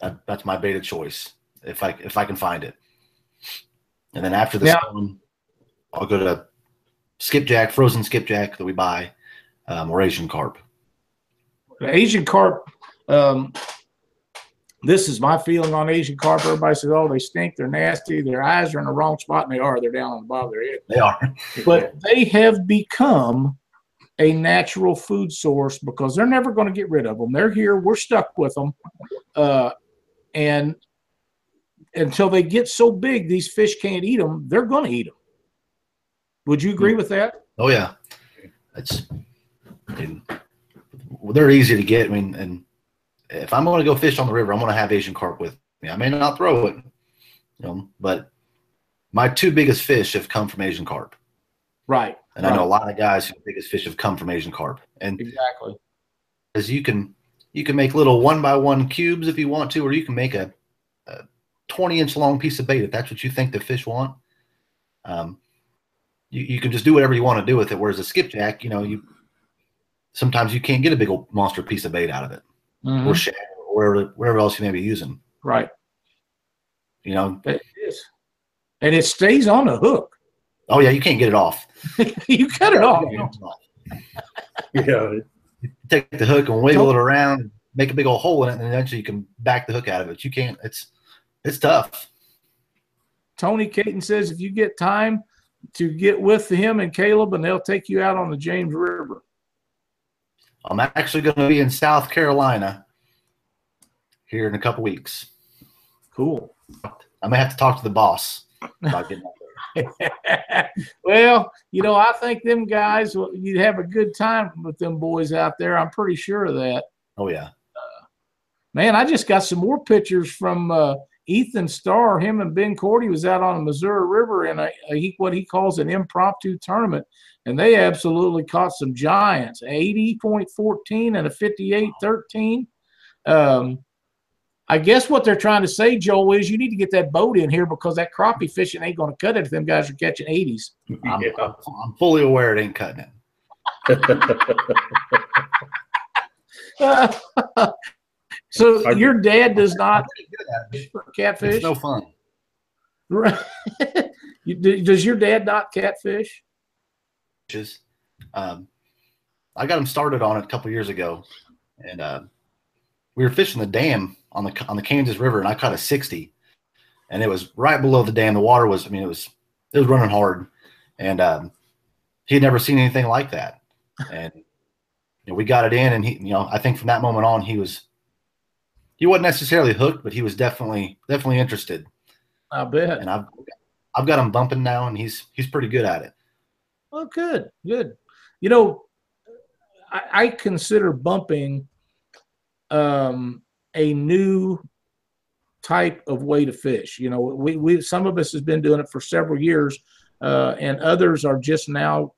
Speaker 3: That, that's my bait of choice if I if I can find it. And then after the
Speaker 1: Now-
Speaker 3: spawn, I'll go to skipjack, frozen skipjack that we buy, um, or Asian carp.
Speaker 1: Asian carp. Um, this is my feeling on Asian carp. Everybody says, "Oh, they stink. They're nasty. Their eyes are in the wrong spot, and they are. They're down on the bottom of their head."
Speaker 3: They are.
Speaker 1: but they have become a natural food source because they're never going to get rid of them. They're here. We're stuck with them, uh, and until they get so big, these fish can't eat them. They're going to eat them. Would you agree with that?
Speaker 3: Oh yeah, it's and they're easy to get. I mean, and if I'm going to go fish on the river, I'm going to have Asian carp with me. I may not throw it, you know, but my two biggest fish have come from Asian carp,
Speaker 1: Right.
Speaker 3: and I know a lot of guys whose biggest fish have come from Asian carp. And
Speaker 1: Exactly.
Speaker 3: as you can, you can make little one by one cubes if you want to, or you can make a, a 20 inch long piece of bait if that's what you think the fish want. Um, you, you can just do whatever you want to do with it. Whereas a skipjack, you know, you sometimes you can't get a big old monster piece of bait out of it,
Speaker 1: Mhm.
Speaker 3: or shad, or whatever, whatever else you may be using.
Speaker 1: Right.
Speaker 3: You know,
Speaker 1: It is. And it stays on the hook.
Speaker 3: oh yeah, you can't get it off.
Speaker 1: you cut it off.
Speaker 2: Yeah.
Speaker 3: Take the hook and wiggle it around, make a big old hole in it, and eventually you can back the hook out of it. You can't. It's it's tough.
Speaker 1: Tony Caton says if you get time to get with him and Caleb, and they'll take you out on the James River.
Speaker 3: I'm actually going to be in South Carolina here in a couple weeks.
Speaker 1: Cool.
Speaker 3: I may have to talk to the boss about getting up there.
Speaker 1: well, you know, I think them guys, you'd have a good time with them boys out there. I'm pretty sure of that.
Speaker 3: Oh yeah,
Speaker 1: Man, I just got some more pictures from uh, Ethan Starr. Him and Ben Cordy was out on the Missouri River in a, a he, what he calls an impromptu tournament, and they absolutely caught some giants, 80.14 and a 58.13. Um, I guess what they're trying to say, Joel, is you need to get that boat in here because that crappie fishing ain't going to cut it if them guys are catching 80s.
Speaker 3: I'm,
Speaker 2: Yeah.
Speaker 3: I'm fully aware it ain't cutting it.
Speaker 1: so
Speaker 2: I-
Speaker 1: your dad does not
Speaker 3: Pretty good at it.
Speaker 1: catfish?
Speaker 3: It's no fun.
Speaker 1: Right. Does your dad not catfish?
Speaker 3: Just, Um, I got him started on it a couple years ago, and uh, we were fishing the dam on the on the Kansas River, and I caught a sixty, and it was right below the dam. The water was, I mean, it was it was running hard, and um, he had never seen anything like that, and you know, we got it in, and he, you know, I think from that moment on, he was he wasn't necessarily hooked, but he was definitely definitely interested.
Speaker 1: I bet.
Speaker 3: And I've I've got him bumping now, and he's he's pretty good at it.
Speaker 1: Oh, good, good. You know, I, I consider bumping um, a new type of way to fish. You know, we we some of us has been doing it for several years, uh, and others are just now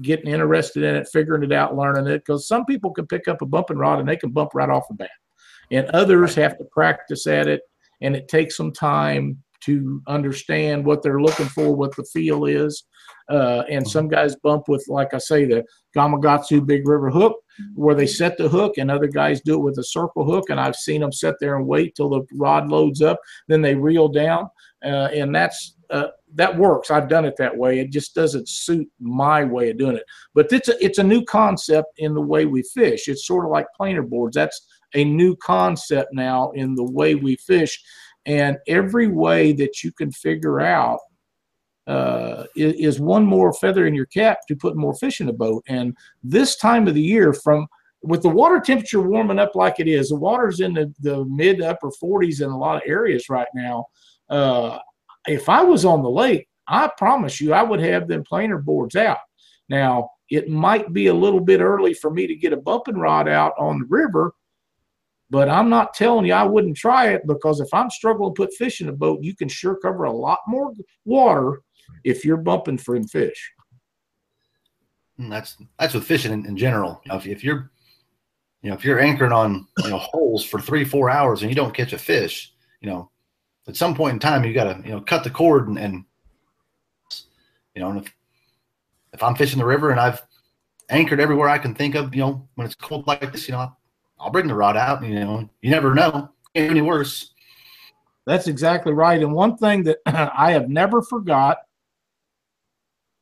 Speaker 1: getting interested in it, figuring it out, learning it. Because some people can pick up a bumping rod and they can bump right off the bat, and others have to practice at it, and it takes some time to understand what they're looking for, what the feel is. Uh, and some guys bump with, like I say, the Gamakatsu Big River hook, where they set the hook, and other guys do it with a circle hook. And I've seen them sit there and wait till the rod loads up, then they reel down, uh, and that's uh, that works. I've done it that way. It just doesn't suit my way of doing it. But it's a, it's a new concept in the way we fish. It's sort of like planer boards. That's a new concept now in the way we fish and every way that you can figure out uh, is, is, one more feather in your cap to put more fish in a boat. And this time of the year, from with the water temperature warming up like it is, the water's in the, the mid upper 40s in a lot of areas right now. Uh, if I was on the lake, I promise you, I would have them planer boards out. Now, it might be a little bit early for me to get a bumping rod out on the river but I'm not telling you I wouldn't try it because if I'm struggling to put fish in a boat, you can sure cover a lot more water if you're bumping for fish.
Speaker 3: And that's that's with fishing in, in general. If, if, you're you know if you're anchoring on you know holes for three four hours and you don't catch a fish, you know at some point in time you got to you know cut the cord and, and you know and if if I'm fishing the river and I've anchored everywhere I can think of, you know when it's cold like this, you know I'll bring the rod out. You know, you never know. Any worse.
Speaker 1: That's exactly right. And one thing that I have never forgot.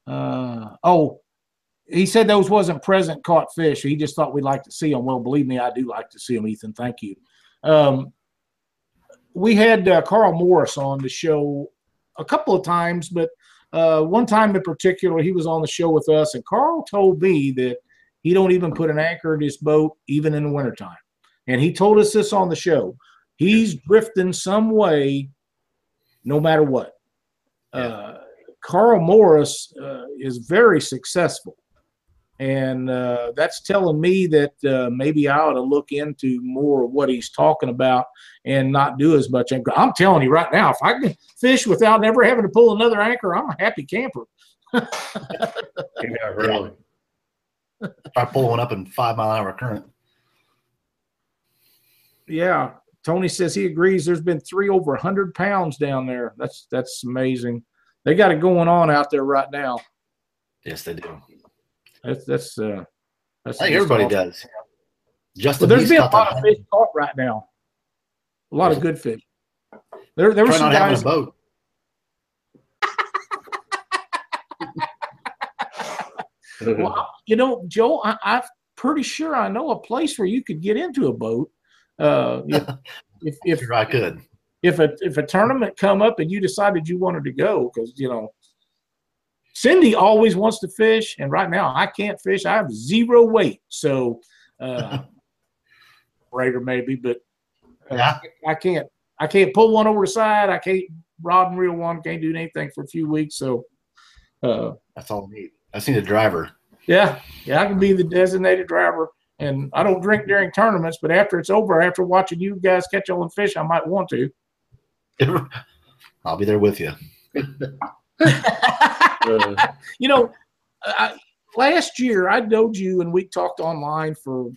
Speaker 1: Uh, oh, he said those wasn't present caught fish. He just thought we'd like to see them. Well, believe me, I do like to see them, Ethan. Thank you. Um, we had uh, Carl Morris on the show a couple of times, but uh, one time in particular, he was on the show with us, and Carl told me that he don't even put an anchor in his boat, even in the wintertime. And he told us this on the show. He's drifting some way, no matter what. Uh, Carl Morris uh, is very successful. And uh, that's telling me that uh, maybe I ought to look into more of what he's talking about and not do as much. I'm telling you right now, if I can fish without ever having to pull another anchor, I'm a happy camper.
Speaker 2: yeah, really.
Speaker 3: Try pulling one up in five mile an hour current.
Speaker 1: Yeah, Tony says he agrees. There's been three over 100 pounds down there. That's that's amazing. They got it going on out there right now.
Speaker 3: Yes, they do.
Speaker 1: That's that's uh, that's.
Speaker 3: I think everybody awesome. does.
Speaker 1: Just but there's been a lot of fish caught right now. A lot of good fish. There, there were some guys. boat. well, you know, Joe, I, I'm pretty sure I know a place where you could get into a boat. Uh, if, if,
Speaker 3: if I could,
Speaker 1: if a if a tournament come up and you decided you wanted to go, because you know, Cindy always wants to fish, and right now I can't fish. I have zero weight, so uh, greater maybe, but uh, yeah. I, can't. I can't pull one over the side. I can't rod and reel one. Can't do anything for a few weeks. So
Speaker 3: uh, that's all I need. I need a driver.
Speaker 1: Yeah, yeah, I can be the designated driver. And I don't drink during tournaments, but after it's over, after watching you guys catch all the fish, I might want to.
Speaker 3: I'll be there with you.
Speaker 1: you know, I, last year I knowed you and we talked online for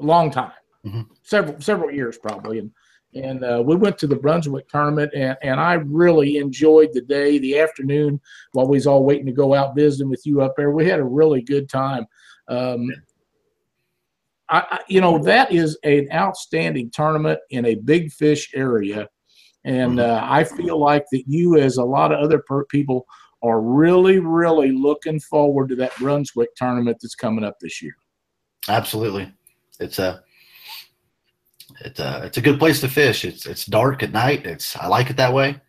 Speaker 1: a long time, mm-hmm. several several years probably, and and uh, we went to the Brunswick tournament, and, and I really enjoyed the day, the afternoon, while we was all waiting to go out visiting with you up there. We had a really good time. Um, I, I, you know, that is an outstanding tournament in a big fish area, and mm-hmm. uh, I feel like that you, as a lot of other per- people, are really, really looking forward to that Brunswick tournament that's coming up this year.
Speaker 3: Absolutely, it's a it's a it's a good place to fish. It's it's dark at night. It's I like it that way.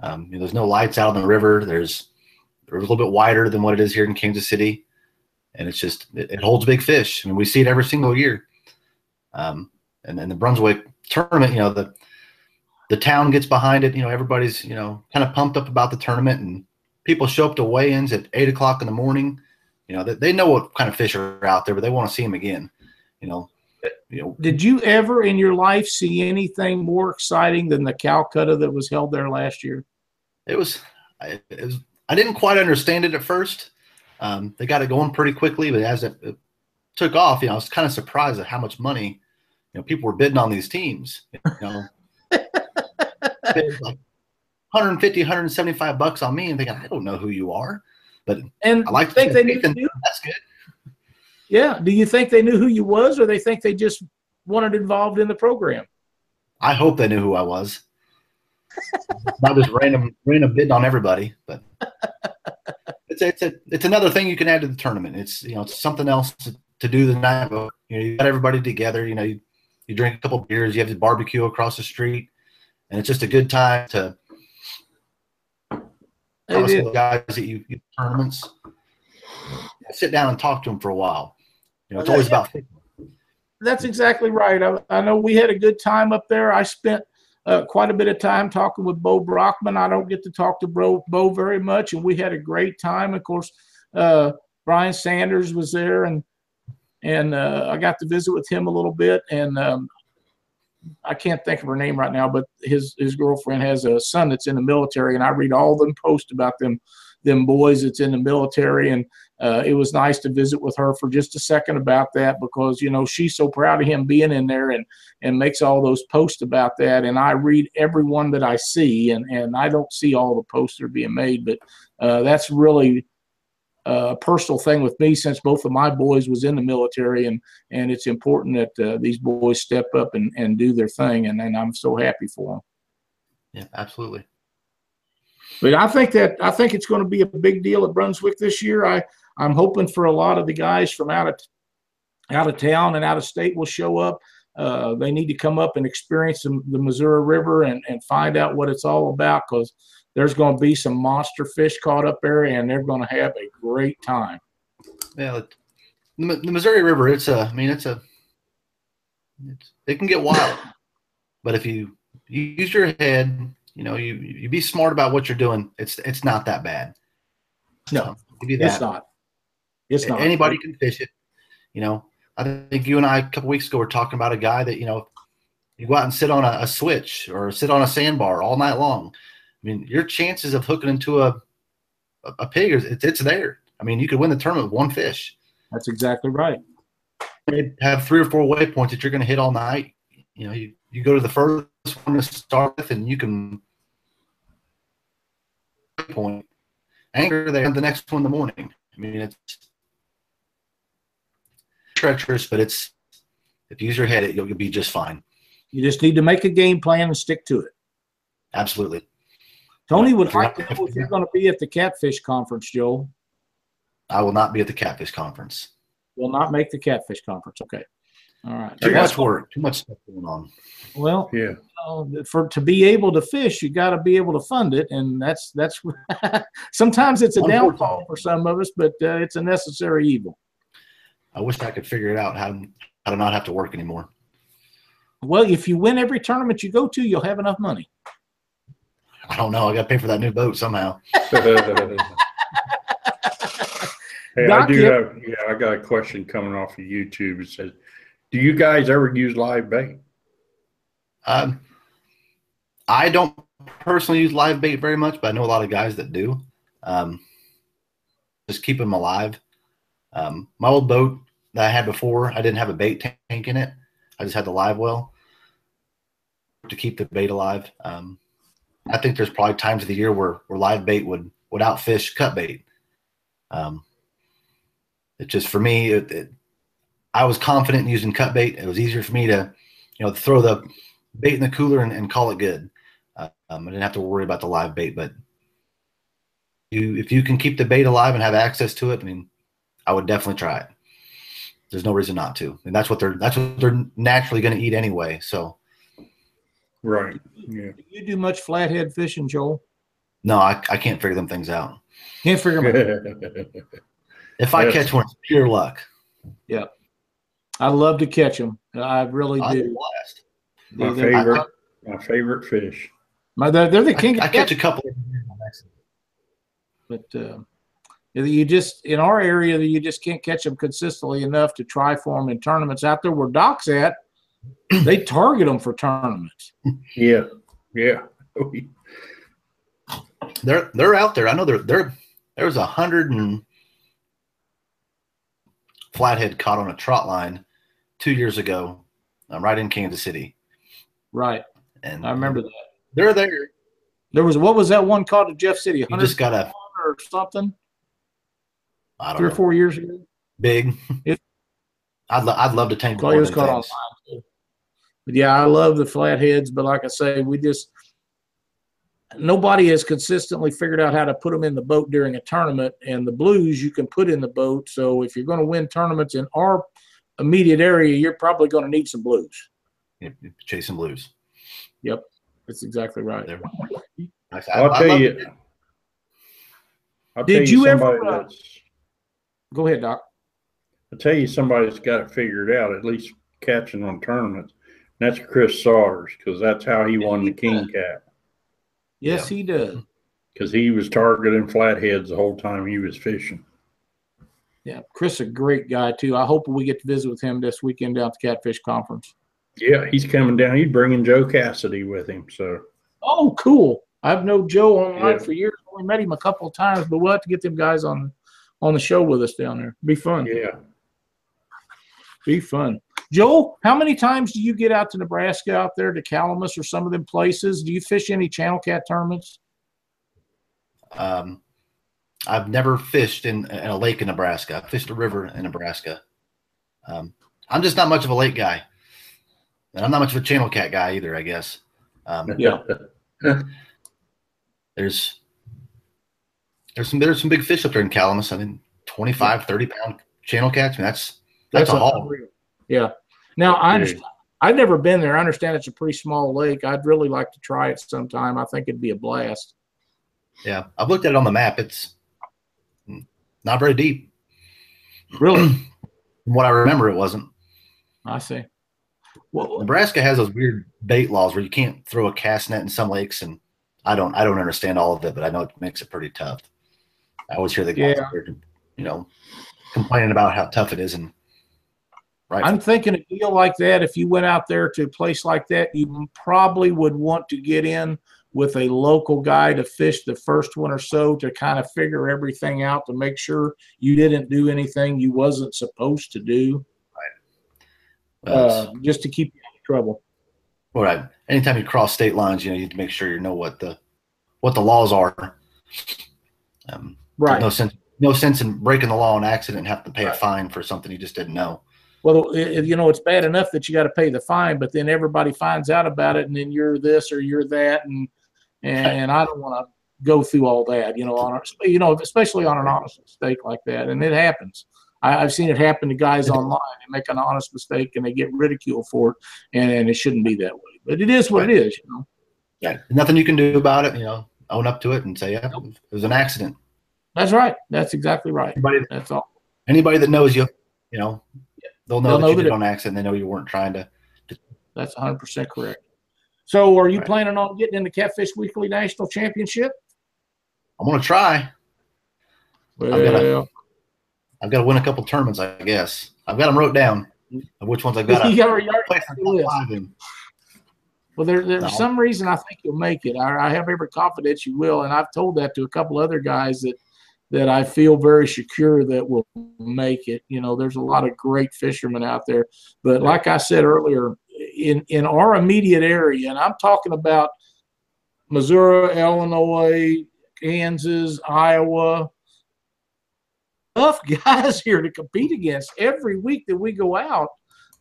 Speaker 3: Um, you know, there's no lights out on the river. There's they're a little bit wider than what it is here in Kansas City, and it's just it, it holds big fish. I mean, we see it every single year. Um, and then the Brunswick tournament, you know, the the town gets behind it. You know, everybody's you know kind of pumped up about the tournament, and people show up to weigh-ins at eight o'clock in the morning. You know, they, they know what kind of fish are out there, but they want to see them again. You know, you know.
Speaker 1: Did you ever in your life see anything more exciting than the Calcutta that was held there last year?
Speaker 3: It was, it was I didn't quite understand it at first. Um, they got it going pretty quickly, but as it, it, took off, you know, I was kind of surprised at how much money, you know, people were bidding on these teams. You know, like 150, 175 bucks on me, and thinking, I don't know who you are, but
Speaker 1: and
Speaker 3: I like to
Speaker 1: think they knew.
Speaker 3: That's good.
Speaker 1: Yeah. Do you think they knew who you was, or they think they just wanted involved in the program?
Speaker 3: I hope they knew who I was. Not just random random bidding on everybody, but it's it's a, it's another thing you can add to the tournament. It's you know it's something else to, to do the night. You know, you got everybody together. You know, you, you drink a couple beers, you have the barbecue across the street, and it's just a good time to
Speaker 1: is.
Speaker 3: the guys that you, you tournaments. Sit down and talk to them for a while. You know, it's always about
Speaker 1: That's exactly right. I, I know we had a good time up there. I spent uh, quite a bit of time talking with Bo Brockman. I don't get to talk to Bo, Bo very much, and we had a great time. Of course, uh, Brian Sanders was there, and and uh, I got to visit with him a little bit. And um, I can't think of her name right now, but his his girlfriend has a son that's in the military, and I read all them posts about them them boys that's in the military, and uh, it was nice to visit with her for just a second about that because you know she's so proud of him being in there and and makes all those posts about that and i read every one that i see and and i don't see all the posts that are being made but uh, that's really a personal thing with me since both of my boys was in the military and and it's important that uh, these boys step up and and do their thing and, and i'm so happy for them
Speaker 3: yeah, absolutely.
Speaker 1: but I think that I think it's going to be a big deal at Brunswick this year. I I'm hoping for a lot of the guys from out of out of town and out of state will show up. Uh, they need to come up and experience the, the Missouri River and, and find out what it's all about because there's going to be some monster fish caught up there and they're going to have a great time.
Speaker 3: Yeah, the, the Missouri River. It's a. I mean, it's a. It's, it can get wild, but if you, you use your head, you know, you you be smart about what you're doing. It's it's not that bad.
Speaker 1: No,
Speaker 3: give you
Speaker 1: It's not. It's not.
Speaker 3: Anybody can fish it. You know, I think you and I a couple weeks ago were talking about a guy that you know, you go out and sit on a, a switch or sit on a sandbar all night long. I mean, your chances of hooking into a a, pig is it's, it's there. I mean, you could win the tournament with one fish.
Speaker 1: That's exactly right.
Speaker 3: You have three or four waypoints that you're going to hit all night. You know, you, you go to the first one to start with, and you can point anchor there and the next one in the morning. I mean, it's treacherous, but it's if you use your head, it, you'll, you'll be just fine.
Speaker 1: You just need to make a game plan and stick to it.
Speaker 3: Absolutely.
Speaker 1: Tony would
Speaker 3: If you're
Speaker 1: like to know if you're going to be at the Catfish Conference, Joe.
Speaker 3: I will not be at the Catfish Conference.
Speaker 1: Will not make the Catfish Conference. Okay. All right.
Speaker 3: Too much work. Too much stuff going on.
Speaker 1: Well,
Speaker 2: Yeah.
Speaker 1: uh, for to be able to fish, you got to be able to fund it, and that's that's sometimes it's a downfall for some of us, but uh, it's a necessary evil.
Speaker 3: I wish I could figure it out how how to not have to work anymore.
Speaker 1: Well, if you win every tournament you go to, you'll have enough money.
Speaker 3: I don't know. I got to pay for that new boat somehow.
Speaker 2: Hey, I do
Speaker 1: you-
Speaker 2: have, yeah, I got a question coming off of YouTube. It says, do you guys ever use live bait?
Speaker 3: Um, I don't personally use live bait very much, but I know a lot of guys that do. Um, just keep them alive. Um, my old boat that I had before, I didn't have a bait tank in it. I just had the live well to keep the bait alive. Um, I think there's probably times of the year where, where live bait would would outfish cut bait. Um, it just for me, it, it, I was confident in using cut bait. It was easier for me to, you know, throw the bait in the cooler and, and call it good. Uh, um, I didn't have to worry about the live bait, but you if you can keep the bait alive and have access to it, I mean, I would definitely try it. There's no reason not to, and that's what they're that's what they're naturally going to eat anyway. So
Speaker 2: Right. Yeah.
Speaker 1: Do you do much flathead fishing, Joel?
Speaker 3: no, I, I can't figure them things out.
Speaker 1: Can't figure them out.
Speaker 3: If I
Speaker 2: Yes.
Speaker 3: catch one, it's pure luck. Yeah.
Speaker 1: I love to catch them. I really
Speaker 3: I
Speaker 1: do.
Speaker 3: blast.
Speaker 2: my
Speaker 1: They're-
Speaker 2: favorite, my favorite fish.
Speaker 1: My, they're, they're the king.
Speaker 3: I
Speaker 1: of
Speaker 3: catch
Speaker 1: catch,
Speaker 3: a couple.
Speaker 1: but uh, you just in our area, you just can't catch them consistently enough to try for them in tournaments out there where Doc's at. They target them for tournaments.
Speaker 2: Yeah. Yeah.
Speaker 3: They're they're out there. I know there there there's a hundred and flathead caught on a trot line two years ago, um, right in Kansas City,
Speaker 1: Right.
Speaker 3: and
Speaker 1: I remember that.
Speaker 3: they're there.
Speaker 1: There was what was that one called in Jeff City?
Speaker 3: You just gotta
Speaker 1: or something
Speaker 3: I don't
Speaker 1: three or four years ago.
Speaker 3: big.
Speaker 1: It-
Speaker 3: I'd lo- I'd love to tank
Speaker 1: Well,
Speaker 3: one
Speaker 1: he
Speaker 3: of
Speaker 1: was
Speaker 3: them
Speaker 1: caught online
Speaker 3: things.
Speaker 1: too. But yeah, I love the flatheads, but like I say, we just nobody has consistently figured out how to put them in the boat during a tournament. And the blues you can put in the boat. So if you're going to win tournaments in our immediate area, you're probably going to need some blues.
Speaker 3: Yep, yep, Chasing blues.
Speaker 1: Yep, that's exactly right.
Speaker 3: They're- I, I-
Speaker 2: I'll
Speaker 3: I
Speaker 2: tell you.
Speaker 3: it.
Speaker 2: I'll
Speaker 1: Did
Speaker 2: tell you,
Speaker 1: you ever,
Speaker 2: somebody
Speaker 1: uh,
Speaker 2: that's
Speaker 1: Go ahead, Doc.
Speaker 2: I'll tell you somebody that's got it figured out, at least catching on tournaments. And that's Chris Saunders, because that's how he won the King Kat.
Speaker 1: Yes, he does.
Speaker 2: Because he was targeting flatheads the whole time he was fishing.
Speaker 1: Yeah, Chris, a great guy too. I hope we get to visit with him this weekend down at the Catfish Conference.
Speaker 2: Yeah, he's coming down. He's bringing Joe Cassidy with him. So
Speaker 1: Oh, cool. I've known Joe online
Speaker 2: Yeah.
Speaker 1: for years. Only met him a couple of times, but we'll have to get them guys on on the show with us down there. Be fun.
Speaker 2: yeah,
Speaker 1: Be fun. Joel, how many times do you get out to Nebraska out there to Calamus or some of them places? Do you fish any channel cat tournaments?
Speaker 3: Um, I've never fished in, in a lake in Nebraska. I fished a river in Nebraska. Um, I'm just not much of a lake guy, and I'm not much of a channel cat guy either. I guess. Um,
Speaker 1: Yeah.
Speaker 3: there's there's some there's some big fish up there in Calamus. I mean, 25, 30 pound channel cats. I mean, that's that's, a haul.
Speaker 1: unreal. Yeah. Now I understand. I've never been there. I understand it's a pretty small lake. I'd really like to try it sometime. I think it'd be a blast.
Speaker 3: Yeah, I've looked at it on the map. It's not very deep.
Speaker 1: Really,
Speaker 3: From what I remember, it wasn't.
Speaker 1: I see. Well,
Speaker 3: Nebraska has those weird bait laws where you can't throw a cast net in some lakes, and I don't I don't understand all of it, but I know it makes it pretty tough. I always hear the guys,
Speaker 1: Yeah.
Speaker 3: you know, complaining about how tough it is, and right,
Speaker 1: I'm thinking a deal like that. If you went out there to a place like that, you probably would want to get in with a local guy to fish the first one or so to kind of figure everything out to make sure you didn't do anything you wasn't supposed to do,
Speaker 3: uh,
Speaker 1: uh, just to keep you out of trouble.
Speaker 3: All right. Anytime you cross state lines, you know, you need to make sure you know what the what the laws are. Um,
Speaker 1: Right.
Speaker 3: No sense. No sense in breaking the law on accident and have to pay a fine for something you just didn't know.
Speaker 1: Well, it, you know, it's bad enough that you got to pay the fine, but then everybody finds out about it, and then you're this or you're that, and and I don't want to go through all that, you know, on a, you know, especially on an honest mistake like that, and it happens. I, I've seen it happen to guys online. They make an honest mistake and they get ridiculed for it, and, and it shouldn't be that way. But it is what it is, you know.
Speaker 3: Yeah, nothing you can do about it. You know, own up to it and say, yeah, it was an accident.
Speaker 1: That's right. That's exactly right.
Speaker 3: Anybody,
Speaker 1: That's all.
Speaker 3: anybody that knows you, you know, they'll know
Speaker 1: They'll
Speaker 3: that
Speaker 1: know
Speaker 3: you
Speaker 1: that
Speaker 3: did
Speaker 1: it-
Speaker 3: it on accident. They know you weren't trying to.
Speaker 1: That's 100 percent correct. So, are you
Speaker 3: Right.
Speaker 1: planning on getting in the Catfish Weekly National Championship?
Speaker 3: I'm gonna try.
Speaker 1: Well,
Speaker 3: gonna- I've got to win a couple tournaments, I guess. I've got them wrote down. Of which ones I've got
Speaker 1: you
Speaker 3: to
Speaker 1: got, you already
Speaker 3: place
Speaker 1: got
Speaker 3: in
Speaker 1: the
Speaker 3: the
Speaker 1: list.
Speaker 3: in.
Speaker 1: Well, there, there's
Speaker 3: No.
Speaker 1: some reason I think you'll make it. I, I have every confidence you will, and I've told that to a couple other guys that that I feel very secure that will make it. You know, there's a lot of great fishermen out there, but like I said earlier, in in our immediate area, and I'm talking about Missouri, Illinois, Kansas, Iowa. Tough guys here to compete against every week that we go out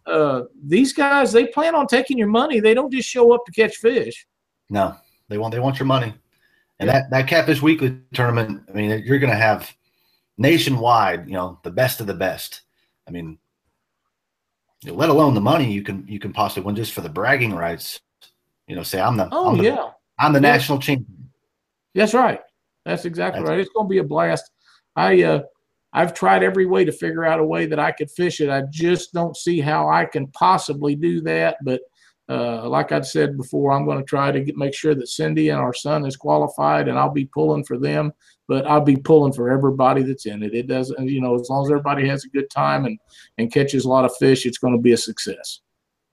Speaker 1: uh, these guys they plan on taking your money. They don't just show up to catch fish.
Speaker 3: No, they want they want your money. And that, that Catfish Weekly tournament, I mean, you're going to have nationwide, you know, the best of the best. I mean, let alone the money you can you can possibly win just for the bragging rights. You know, say I'm the
Speaker 1: Oh
Speaker 3: I'm the,
Speaker 1: yeah,
Speaker 3: I'm the
Speaker 1: Yeah.
Speaker 3: national champion.
Speaker 1: that's right. That's exactly
Speaker 3: That's-
Speaker 1: right. It's going to be a blast. I uh, I've tried every way to figure out a way that I could fish it. I just don't see how I can possibly do that. But uh, like I'd said before, I'm going to try to get, make sure that Cindy and our son is qualified, and I'll be pulling for them. But I'll be pulling for everybody that's in it. It doesn't, you know, as long as everybody has a good time and and catches a lot of fish, it's going to be a success.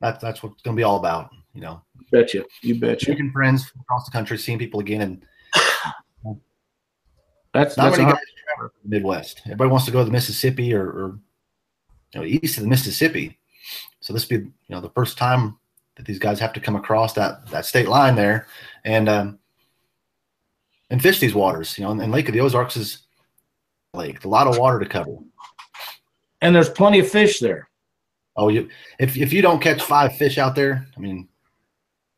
Speaker 3: That's that's what it's going to be all about. You know,
Speaker 1: Bet you, you bet you.
Speaker 3: making friends across the country, seeing people again, and
Speaker 1: That's
Speaker 3: not
Speaker 1: that's
Speaker 3: many guys travel the Midwest. Everybody wants to go to the Mississippi or, or you know east of the Mississippi. So this will be you know the first time that these guys have to come across that that state line there, and um, and fish these waters. You know, and, and Lake of the Ozarks is lake, a lot of water to cover.
Speaker 1: and there's plenty of fish there.
Speaker 3: Oh, you if if you don't catch five fish out there, I mean,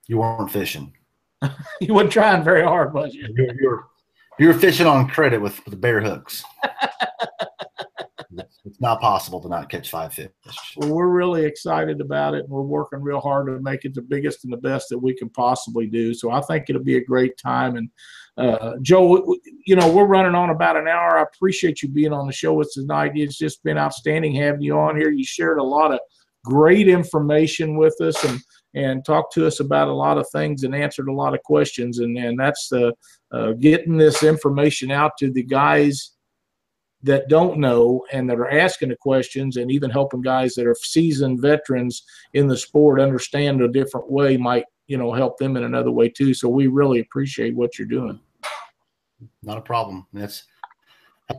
Speaker 3: you weren't fishing.
Speaker 1: You weren't trying very hard, was you?
Speaker 3: You're you're, you're fishing on credit with, with the bare hooks. it's, not possible to not catch five fish.
Speaker 1: Well, we're really excited about it, and we're working real hard to make it the biggest and the best that we can possibly do. So I think it'll be a great time. And uh, Joe, you know, we're running on about an hour. I appreciate you being on the show with us tonight. It's just been outstanding having you on here. You shared a lot of great information with us and and talked to us about a lot of things and answered a lot of questions. And and that's the uh, getting this information out to the guys that don't know and that are asking the questions and even helping guys that are seasoned veterans in the sport understand a different way might you know help them in another way too so we really appreciate what you're doing
Speaker 3: Not a problem. That's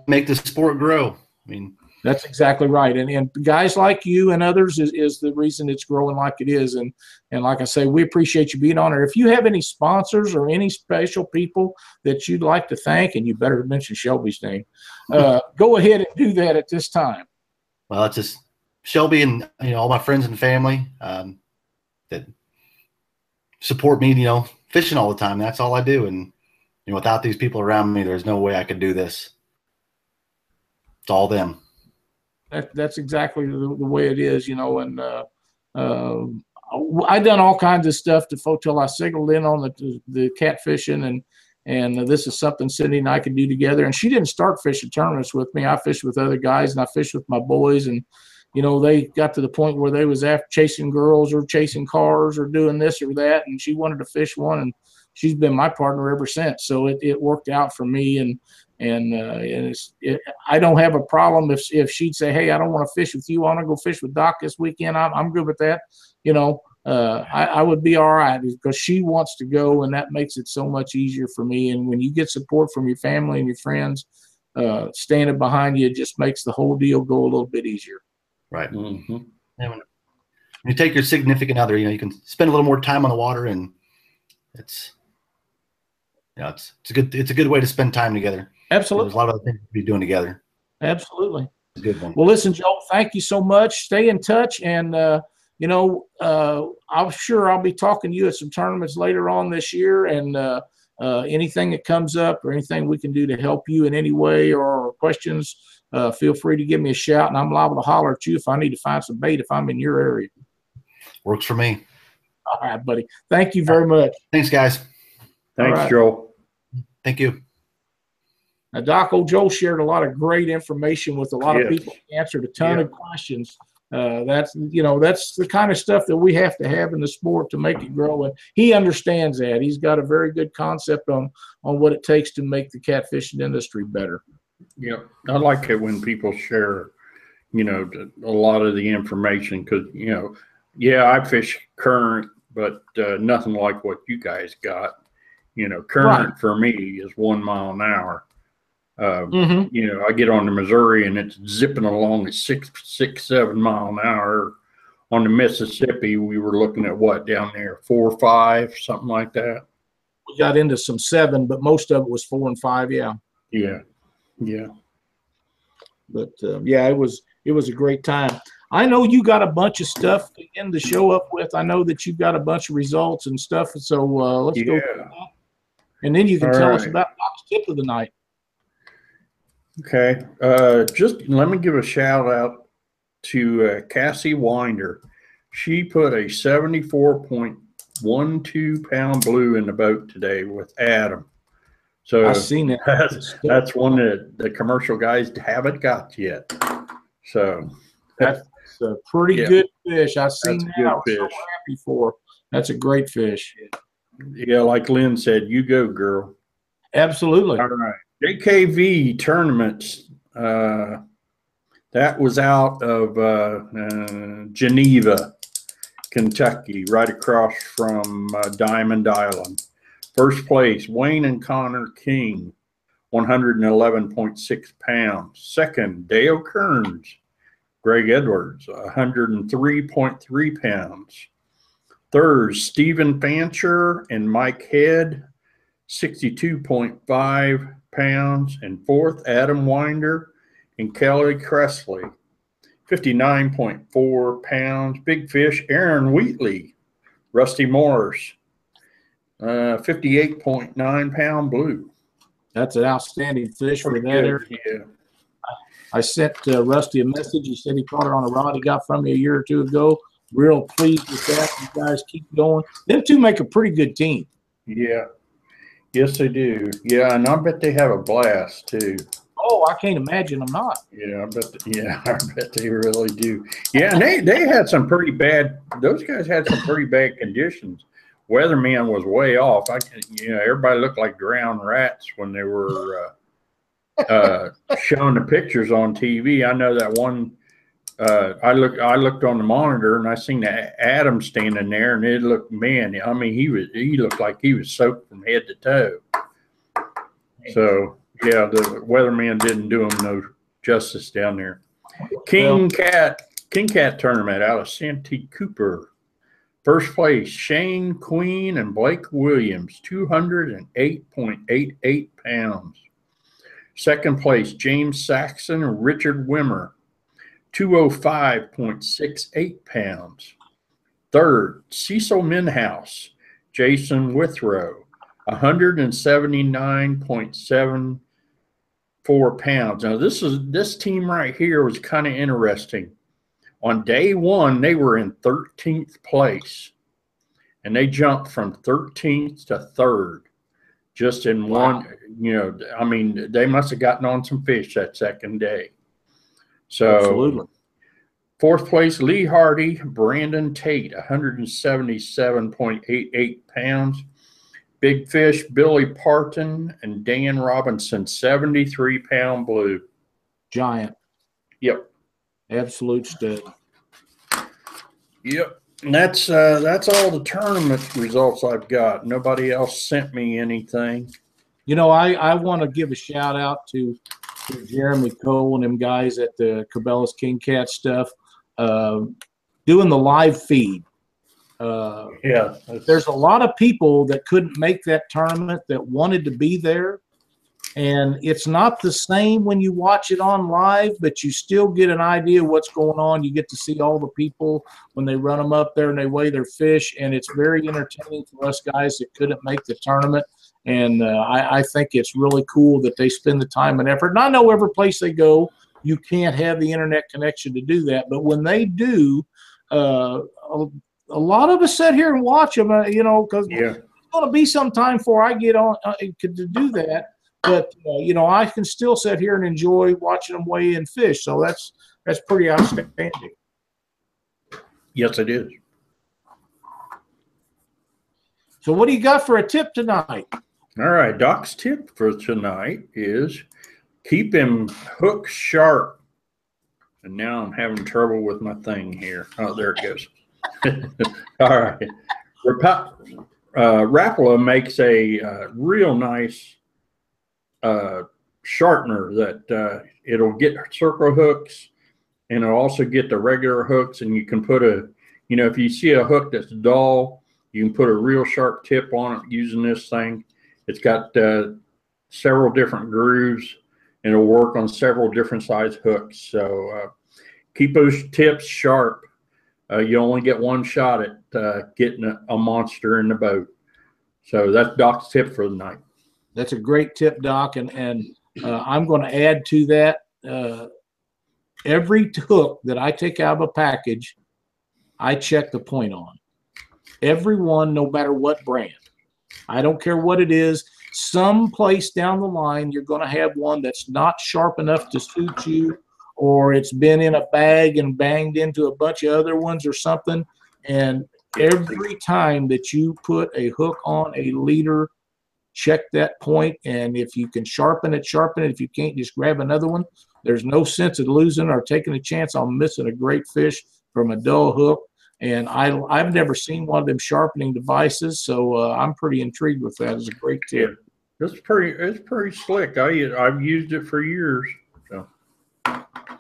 Speaker 3: make the sport grow. I mean,
Speaker 1: that's exactly right and, and guys like you and others is, is the reason it's growing like it is and and like i say we appreciate you being on here if you have any sponsors or any special people that you'd like to thank and you better mention shelby's name uh, go ahead and do that at this time
Speaker 3: well, it's just Shelby and you know all my friends and family um, that support me. You know, fishing all the time. That's all I do. And you know, without these people around me, there's no way I could do this. It's all them.
Speaker 1: That, that's exactly the, the way it is, you know. And uh, uh, I done all kinds of stuff to folk till I signaled in on the the catfishing, and and this is something Cindy and I could do together. And she didn't start fishing tournaments with me. I fished with other guys, and I fished with my boys, and you know they got to the point where they was after chasing girls or chasing cars or doing this or that, and she wanted to fish one, and she's been my partner ever since. So it, it worked out for me, and and uh, and it's it, I don't have a problem if if she'd say, "Hey, I don't want to fish with you. I want to go fish with Doc this weekend." I'm I'm good with that. You know, uh, I, I would be all right because she wants to go, and that makes it so much easier for me. And when you get support from your family and your friends uh, standing behind you, it just makes the whole deal go a little bit easier.
Speaker 3: Right.
Speaker 2: Mm-hmm.
Speaker 3: And when when you take your significant other, you know, you can spend a little more time on the water, and it's, you know, it's it's a good it's a good way to spend time together. There's
Speaker 1: Absolutely,
Speaker 3: a lot of other things to be doing together.
Speaker 1: absolutely.
Speaker 3: A good one.
Speaker 1: Well, listen, Joe, thank you so much. Stay in touch, and uh, you know, uh, I'm sure I'll be talking to you at some tournaments later on this year, and uh, uh, anything that comes up or anything we can do to help you in any way or questions, uh, feel free to give me a shout, and I'm liable to holler at you if I need to find some bait if I'm in your area.
Speaker 3: Works for me.
Speaker 1: All right, buddy. Thank you very much.
Speaker 3: Thanks, guys.
Speaker 2: Thanks,
Speaker 1: right.
Speaker 2: Joel.
Speaker 3: Thank you.
Speaker 1: Now, Doc Old Joe shared a lot of great information with a lot of
Speaker 2: Yes.
Speaker 1: people, answered a ton
Speaker 2: Yeah.
Speaker 1: of questions. Uh, that's you know that's the kind of stuff that we have to have in the sport to make it grow, and he understands that. He's got a very good concept on on what it takes to make the catfishing industry better.
Speaker 2: Yeah, I like it when people share, you know, a lot of the information because you know, yeah, I fish current, but uh, nothing like what you guys got. You know, current for me is one mile an hour. Uh,
Speaker 1: Mm-hmm.
Speaker 2: you know, I get on the Missouri and it's zipping along at six, six, seven mile an hour. On the Mississippi, we were looking at what down there, four, five, something like that.
Speaker 1: We got into some seven, but most of it was four and five. Yeah,
Speaker 2: Yeah, yeah.
Speaker 1: but uh, yeah, it was it was a great time. I know you got a bunch of stuff to end the show up with. I know that you've got a bunch of results and stuff. So uh, let's go.
Speaker 2: Yeah.
Speaker 1: and then you can
Speaker 2: All
Speaker 1: tell us about Doc's tip of the night.
Speaker 2: Okay. Uh, just let me give a shout out to uh, Cassie Winder. She put a 74.12 pound blue in the boat today with Adam. So
Speaker 1: I've seen that.
Speaker 2: that's, that's one that the commercial guys haven't got yet. So
Speaker 1: that's a pretty
Speaker 2: Yeah.
Speaker 1: good fish. I've seen
Speaker 2: That's
Speaker 1: that. I was so happy for. That's a great fish.
Speaker 2: yeah, like Lynn said, you go, girl.
Speaker 1: Absolutely.
Speaker 2: All right. JKV tournaments. Uh, that was out of uh, uh, Geneva, Kentucky, right across from uh, Diamond Island. First place, Wayne and Connor King, 111.6 pounds. Second, Dale Kearns, Greg Edwards, 103.3 pounds. Third, Stephen Fancher and Mike Head, 62.5 pounds. And fourth, Adam Winder and Kelly Cressley, 59.4 pounds. Big fish, Aaron Wheatley, Rusty Morris, uh, 58.9 pound blue.
Speaker 1: That's an outstanding fish for
Speaker 2: Pretty
Speaker 1: that
Speaker 2: good,
Speaker 1: area.
Speaker 2: Yeah.
Speaker 1: I sent uh, Rusty a message. He said he caught it on a rod he got from me a year or two ago. Real pleased with that. You guys keep going. Them two make a pretty good team.
Speaker 2: Yeah. Yes, they do. Yeah, and I bet they have a blast too.
Speaker 1: Oh, I can't imagine I'm not.
Speaker 2: Yeah, I bet. Yeah, I bet they really do. Yeah, and they they had some pretty bad. Those guys had some pretty bad conditions. Weatherman was way off. I can, you know, everybody looked like drowned rats when they were uh, uh, showing the pictures on TV. I know that one. Uh, I looked. I looked on the monitor and I seen Adam standing there, and it looked man. I mean, he was. He looked like he was soaked from head to toe. So yeah, the weatherman didn't do him no justice down there. King Kat King Kat tournament out of Santee Cooper. First place, Shane Queen and Blake Williams, 208.88 pounds. Second place, James Saxon and Richard Wimmer, 205.68 pounds. Third, Cecil Minhouse, Jason Withrow, 179.74 pounds. Now this is this team right here was kind of interesting. On day one, they were in 13th place, and they jumped from 13th to third, just in
Speaker 1: Wow.
Speaker 2: one. You know, I mean, they must have gotten on some fish that second day. So
Speaker 1: Absolutely.
Speaker 2: Fourth place, Lee Hardy, Brandon Tate, 177.88 pounds. Big Fish, Billy Parton, and Dan Robinson, 73 pound blue.
Speaker 1: Giant.
Speaker 2: Yep.
Speaker 1: Absolute stud.
Speaker 2: Yep. And that's uh, that's all the tournament results I've got. Nobody else sent me anything.
Speaker 1: You know, I, I want to give a shout out to, to Jeremy Cole and them guys at the Cabela's King Kat stuff, uh, doing the live feed. Uh,
Speaker 2: Yeah.
Speaker 1: there's a lot of people that couldn't make that tournament that wanted to be there. And it's not the same when you watch it on live, but you still get an idea of what's going on. You get to see all the people when they run them up there and they weigh their fish. And it's very entertaining for us guys that couldn't make the tournament. And uh, I, I think it's really cool that they spend the time and effort. And I know every place they go, you can't have the internet connection to do that. But when they do, uh, a, a lot of us sit here and watch them, uh, you know, because
Speaker 2: yeah.
Speaker 1: it's going to be some time before I get on uh, to do that. But uh, you know, I can still sit here and enjoy watching them weigh in fish. So that's that's pretty outstanding.
Speaker 2: Yes, it is.
Speaker 1: So what do you got for a tip tonight?
Speaker 2: All right. Doc's tip for tonight is keep him hook sharp. And now I'm having trouble with my thing here. Oh, there it goes. All right. Rapa- uh, Rapala makes a uh, real nice uh, sharpener that uh, it'll get circle hooks and it'll also get the regular hooks. And you can put a, you know, if you see a hook that's dull, you can put a real sharp tip on it using this thing. It's got uh, several different grooves and it'll work on several different size hooks. So uh, keep those tips sharp. Uh, you only get one shot at uh, getting a, a monster in the boat. So that's Doc's tip for the night.
Speaker 1: That's a great tip, Doc, and and uh, I'm going to add to that. Uh, every hook that I take out of a package, I check the point on. Every one, no matter what brand. I don't care what it is. Some place down the line, you're going to have one that's not sharp enough to suit you, or it's been in a bag and banged into a bunch of other ones or something. And every time that you put a hook on a leader, check that point, and if you can sharpen it, sharpen it. If you can't, just grab another one. There's no sense in losing or taking a chance on missing a great fish from a dull hook. And I, I've never seen one of them sharpening devices, so uh, I'm pretty intrigued with that. It's a great tip.
Speaker 2: It's pretty, it's pretty slick. I, I've used it for years. So,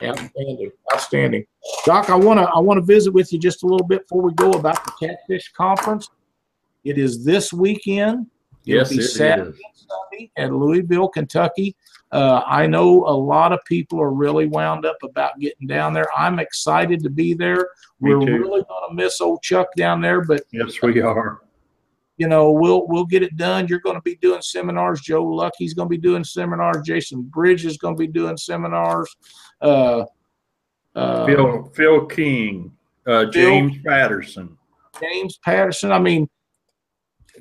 Speaker 1: Outstanding, outstanding. Doc, I want to I want to visit with you just a little bit before we go about the Catfish Conference. It is this weekend. It'll
Speaker 2: yes,
Speaker 1: be
Speaker 2: it
Speaker 1: Saturday
Speaker 2: is.
Speaker 1: and Sunday at Louisville, Kentucky. Uh, I know a lot of people are really wound up about getting down there. I'm excited to be there.
Speaker 2: Me
Speaker 1: We're
Speaker 2: too.
Speaker 1: really going to miss old Chuck down there, but
Speaker 2: Yes, we are.
Speaker 1: you know we'll we'll get it done. You're going to be doing seminars. Joe Lucky's going to be doing seminars. Jason Bridge is going to be doing seminars. Uh, uh,
Speaker 2: Phil, Phil King, uh, James Patterson.
Speaker 1: James Patterson. I mean,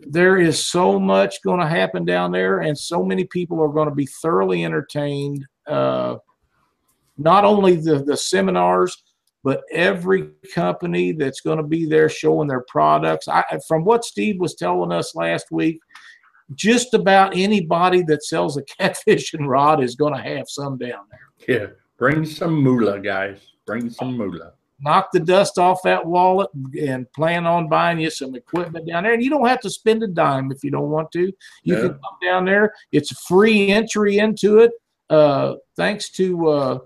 Speaker 1: there is so much going to happen down there, and so many people are going to be thoroughly entertained. Uh, not only the, the seminars, but every company that's going to be there showing their products. I, from what Steve was telling us last week, just about anybody that sells a catfish and rod is going to have some down there.
Speaker 2: Yeah, bring some moolah, guys. Bring some moolah.
Speaker 1: Knock the dust off that wallet and plan on buying you some equipment down there. And you don't have to spend a dime if you don't want to. You
Speaker 2: Yeah.
Speaker 1: can come down there. It's free entry into it. Uh, thanks to uh,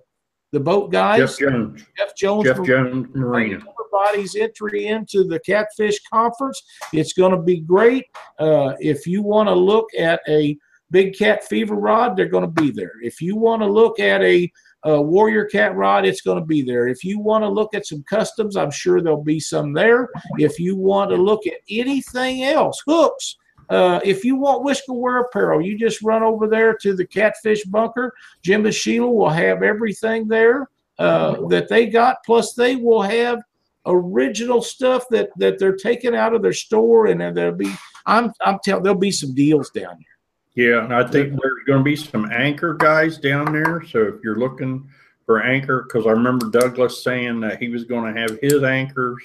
Speaker 1: the boat guys,
Speaker 2: Jeff Jones.
Speaker 1: Jeff Jones.
Speaker 2: Jeff Jones Marina.
Speaker 1: Everybody's entry into the Catfish Conference. It's going to be great. Uh, if you want to look at a big cat fever rod, they're going to be there. If you want to look at a, a warrior cat rod, it's going to be there. If you want to look at some customs, I'm sure there'll be some there. If you want to look at anything else, hooks. Uh, if you want whisker wear apparel, you just run over there to the Catfish Bunker. Jim and Sheila will have everything there uh, that they got. Plus, they will have original stuff that that they're taking out of their store, and there'll be I'm I'm telling there'll be some deals down here.
Speaker 2: Yeah, and I think there's going to be some anchor guys down there. So if you're looking for anchor, because I remember Douglas saying that he was going to have his anchors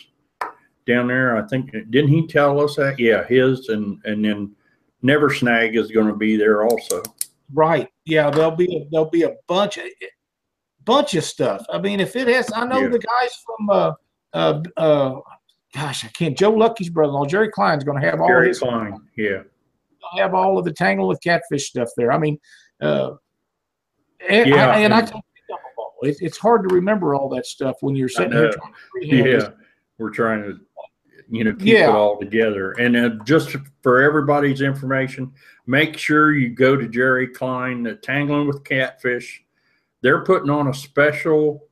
Speaker 2: down there. I think didn't he tell us that? Yeah, his and and then Never Snag is going to be there also.
Speaker 1: Right? Yeah, there'll be a, there'll be a bunch of bunch of stuff. I mean, if it has, I know
Speaker 2: Yeah.
Speaker 1: the guys from uh uh uh. Gosh, I can't. Joe Lucky's brother-in-law, Jerry Klein's going to have all
Speaker 2: Gary
Speaker 1: his
Speaker 2: Klein. Yeah.
Speaker 1: Have all of the tangle with catfish stuff there. I mean, uh, and,
Speaker 2: Yeah,
Speaker 1: I, and I
Speaker 2: and-
Speaker 1: can pick up a ball. It's, it's hard to remember all that stuff when you're sitting here trying to freehand this
Speaker 2: Yeah. We're trying to, you know, keep
Speaker 1: Yeah.
Speaker 2: it all together. And uh, just for everybody's information, make sure you go to Jerry Klein, uh, Tangling with Catfish. They're putting on a special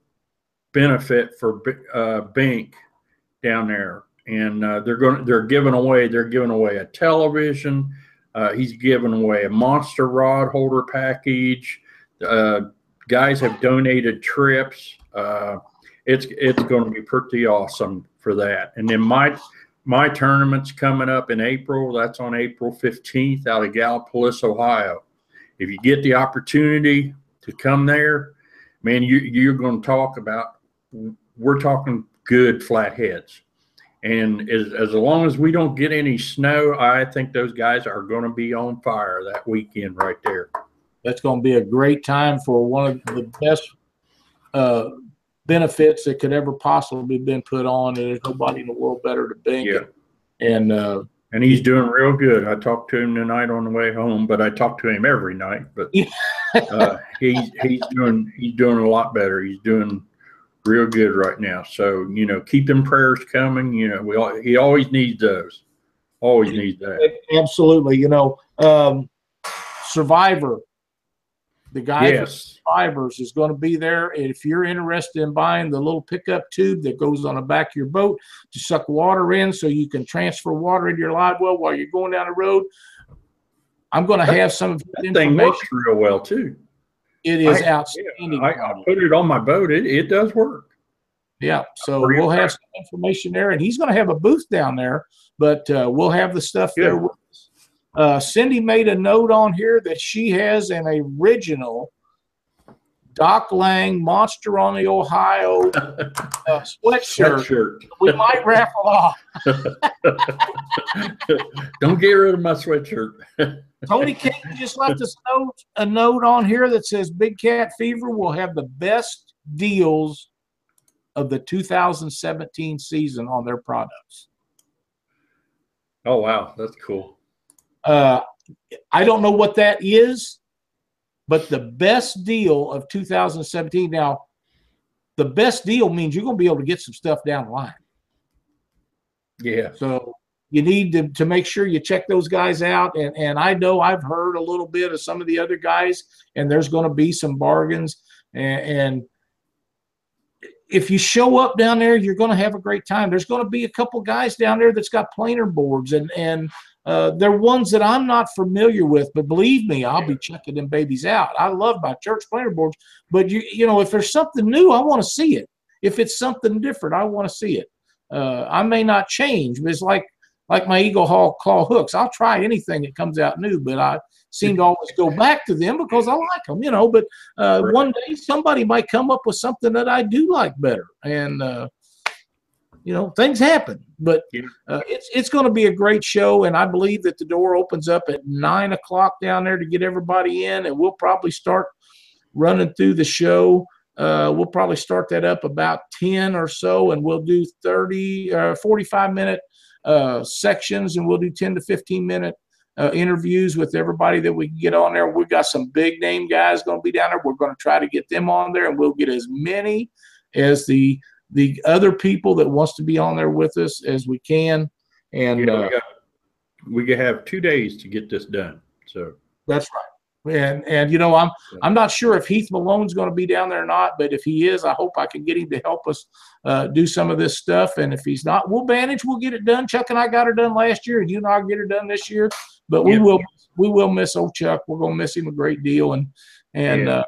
Speaker 2: benefit for uh, Bink down there, and uh, they're going. They're giving away. They're giving away a television. Uh, he's giving away a monster rod holder package. Uh, guys have donated trips. Uh, it's it's going to be pretty awesome for that. And then my my tournament's coming up in April. That's on April fifteenth out of Gallipolis, Ohio. If you get the opportunity to come there, man, you you're going to talk about. We're talking good flatheads. And as, as long as we don't get any snow, I think those guys are going to be on fire that weekend right there.
Speaker 1: That's going to be a great time for one of the best uh, benefits that could ever possibly been put on. And there's nobody in the world better to Bink.
Speaker 2: Yeah.
Speaker 1: And uh,
Speaker 2: And he's doing real good. I talked to him tonight on the way home, but I talk to him every night. But uh, he's he's doing he's doing a lot better. He's doing real good right now. So you know, keep them prayers coming. You know, we all, he always needs those. Always needs that.
Speaker 1: absolutely, you know, um, Survivor, the guy
Speaker 2: Yes.
Speaker 1: Survivors is going to be there. And if you're interested in buying the little pickup tube that goes on the back of your boat to suck water in so you can transfer water into your live well while you're going down the road, I'm going to have some of his
Speaker 2: That thing works real well too.
Speaker 1: It is
Speaker 2: I-
Speaker 1: outstanding.
Speaker 2: I, I put it on my boat. It, it does work.
Speaker 1: Yeah, so we'll have some information there, and he's going to have a booth down there, but uh, we'll have the stuff there. With us. Uh, Cindy made a note on here that she has an original Doc Lang Monster on the Ohio uh, sweatshirt.
Speaker 2: Sweatshirt.
Speaker 1: We might raffle off.
Speaker 2: Don't get rid of my sweatshirt.
Speaker 1: Tony King just left us a note, a note on here that says Big Cat Fever will have the best deals of the 2017 season on their products.
Speaker 2: Oh wow, that's cool.
Speaker 1: Uh, I don't know what that is, but the best deal of 2017. Now, the best deal means you're going to be able to get some stuff down the line.
Speaker 2: Yeah.
Speaker 1: So you need to, to make sure you check those guys out. And, and I know I've heard a little bit of some of the other guys, and there's going to be some bargains. And, and if you show up down there, you're going to have a great time. There's going to be a couple guys down there that's got planer boards, and and uh, they're ones that I'm not familiar with. But believe me, I'll be checking them babies out. I love my church planer boards, but you you know if there's something new, I want to see it. If it's something different, I want to see it. Uh, I may not change, but it's like like my Eagle Hawk claw hooks. I'll try anything that comes out new, but I seem to always go back to them because I like them, you know. But uh,
Speaker 2: Right.
Speaker 1: one day somebody might come up with something that I do like better, and uh, you know things happen. But uh, it's it's going to be a great show, and I believe that the door opens up at nine o'clock down there to get everybody in, and we'll probably start running through the show. Uh, we'll probably start that up about 10 or so, and we'll do 30 uh, 45 minute uh, sections, and we'll do 10 to 15 minute uh, interviews with everybody that we can get on there. We've got some big name guys going to be down there. We're going to try to get them on there, and we'll get as many as the the other people that wants to be on there with us as we can. And
Speaker 2: Yeah,
Speaker 1: uh,
Speaker 2: we, got, we have two days to get this done. So
Speaker 1: That's right. And and you know, I'm I'm not sure if Heath Malone's going to be down there or not, but if he is, I hope I can get him to help us uh, do some of this stuff. And if he's not, we'll manage. We'll get it done. Chuck and I got her done last year, and you and I get her done this year. But we
Speaker 2: Yeah.
Speaker 1: will we will miss old Chuck. We're going to miss him a great deal. And and
Speaker 2: Yeah.
Speaker 1: uh,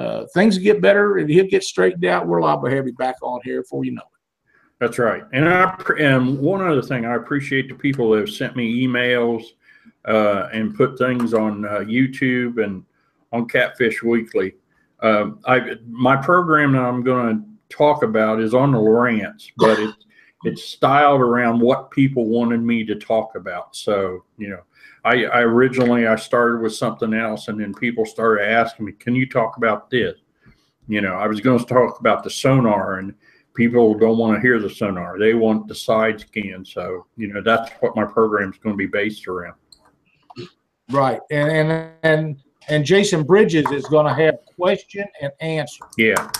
Speaker 1: uh, things get better, and he'll get straightened out. Liable to have you back on here before you know it.
Speaker 2: That's right. And I and one other thing, I appreciate the people that have sent me emails uh, and put things on uh, YouTube and on Catfish Weekly. Um, I my program that I'm going to talk about is on the Lowrance, but it's it's styled around what people wanted me to talk about. So you know, I, I originally I started with something else, and then people started asking me, "Can you talk about this?" You know, I was going to talk about the sonar and people don't want to hear the sonar. They want the side scan. So, you know, that's what my program is going to be based around.
Speaker 1: Right. And and and and Jason Bridges is going to have question and answer.
Speaker 2: Yeah.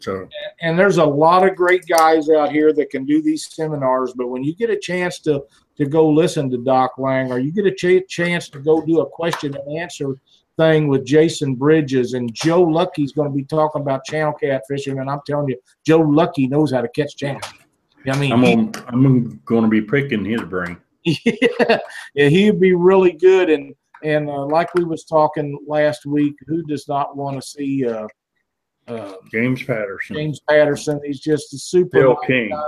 Speaker 2: So,
Speaker 1: and there's a lot of great guys out here that can do these seminars but when you get a chance to to go listen to doc lang or you get a ch- chance to go do a question and answer thing with jason bridges and joe lucky's going to be talking about channel catfishing and i'm telling you joe lucky knows how to catch channel i mean
Speaker 2: I'm on, I'm going to be picking his brain.
Speaker 1: yeah, yeah, he'd be really good. And and uh, like we was talking last week, who does not want to see uh, uh,
Speaker 2: James Patterson,
Speaker 1: James Patterson? He's just a super
Speaker 2: Phil
Speaker 1: nice
Speaker 2: King.
Speaker 1: guy.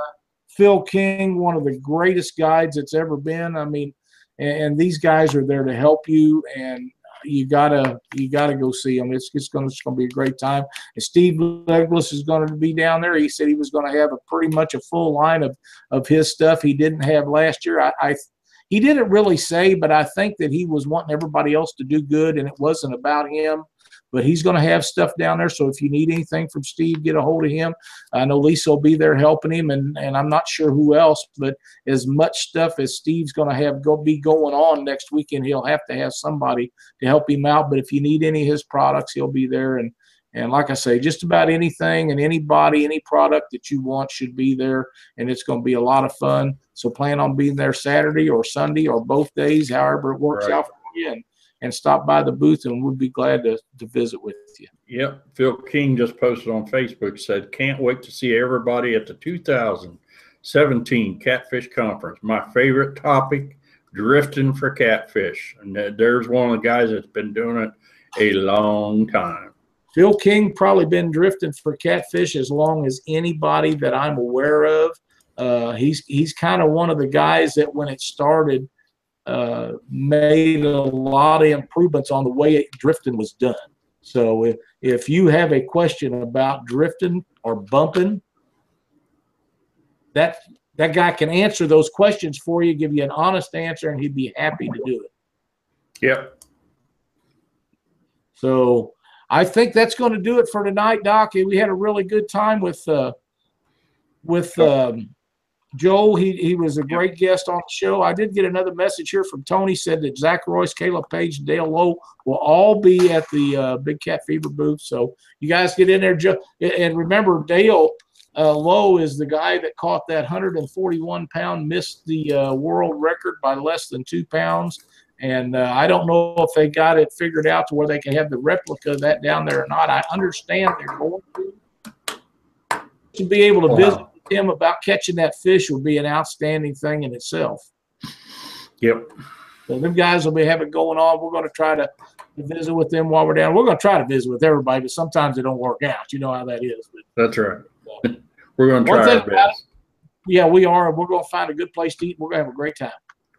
Speaker 1: Phil King, one of the greatest guides that's ever been. I mean, and, and these guys are there to help you, and you gotta you gotta go see them. It's it's gonna it's gonna be a great time. And Steve Douglas is going to be down there. He said he was going to have a pretty much a full line of of his stuff he didn't have last year. I, I he didn't really say, but I think that he was wanting everybody else to do good, and it wasn't about him. But he's going to have stuff down there. So if you need anything from Steve, get a hold of him. I know Lisa will be there helping him, and, and I'm not sure who else, but as much stuff as Steve's going to have go be going on next weekend, he'll have to have somebody to help him out. But if you need any of his products, he'll be there. And and like I say, just about anything and anybody, any product that you want should be there, and it's going to be a lot of fun. So plan on being there Saturday or Sunday or both days, however it works
Speaker 2: Right.
Speaker 1: out for you, and, and stop by the booth, and we'll be glad to, to visit with you.
Speaker 2: Yep. Phil King just posted on Facebook said, Can't wait to see everybody at the 2017 Catfish Conference. My favorite topic drifting for catfish. And there's one of the guys that's been doing it a long time.
Speaker 1: Phil King probably been drifting for catfish as long as anybody that I'm aware of. Uh, he's he's kind of one of the guys that when it started uh, made a lot of improvements on the way it, drifting was done. So if if you have a question about drifting or bumping, that that guy can answer those questions for you, give you an honest answer, and he'd be happy to do it.
Speaker 2: Yep.
Speaker 1: So I think that's going to do it for tonight, Doc. We had a really good time with uh, with um, Joel. He he was a great guest on the show. I did get another message here from Tony. Said that Zach Royce, Caleb Page, and Dale Lowe will all be at the uh, Big Cat Fever booth. So you guys get in there. Jo- And remember, Dale uh, Lowe is the guy that caught that 141 pound, missed the uh, world record by less than two pounds. And uh, I don't know if they got it figured out to where they can have the replica of that down there or not. I understand they're going to. To be able to
Speaker 2: Wow.
Speaker 1: visit with him about catching that fish would be an outstanding thing in itself.
Speaker 2: Yep.
Speaker 1: So them guys will be having going on. We're going to try to visit with them while we're down. We're going to try to visit with everybody, but sometimes it don't work out. You know how that is. But
Speaker 2: That's right. We're going to try our best.
Speaker 1: yeah, we are. We're going to find a good place to eat. We're going to have a great time.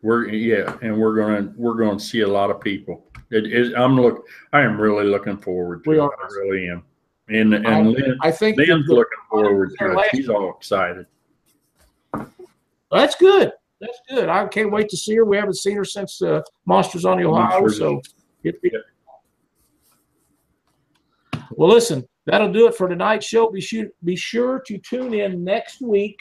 Speaker 2: We're yeah, and we're gonna we're gonna see a lot of people. It is. I'm look. I am really looking forward to
Speaker 1: We
Speaker 2: it.
Speaker 1: are.
Speaker 2: I really am. And and
Speaker 1: I,
Speaker 2: Lynn,
Speaker 1: I think
Speaker 2: Lynn's
Speaker 1: the-
Speaker 2: looking forward to it. She's all excited.
Speaker 1: that's good. That's good. I can't wait to see her. We haven't seen her since uh, Monsters on the Ohio.
Speaker 2: Monsters.
Speaker 1: So, it, it- well, listen, that'll do it for tonight's show. Be sure be sure to tune in next week.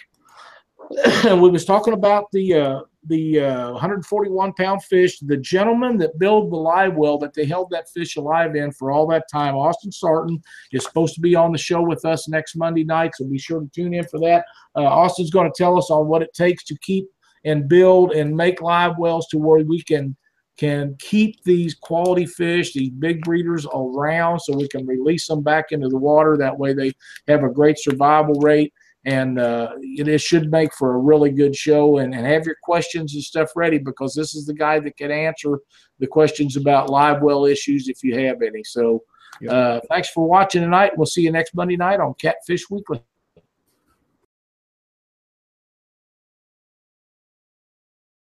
Speaker 1: we was talking about the uh, the uh, 141 pound fish. The gentleman that built the live well that they held that fish alive in for all that time, Austin Sarton, is supposed to be on the show with us next Monday night. So be sure to tune in for that. Uh, Austin's going to tell us on what it takes to keep and build and make live wells to where we can can keep these quality fish, these big breeders around so we can release them back into the water. That way they have a great survival rate. And uh, it, it should make for a really good show. And, and have your questions and stuff ready because this is the guy that can answer the questions about live well issues if you have any. So uh, thanks for watching tonight. We'll see you next Monday night on Catfish Weekly.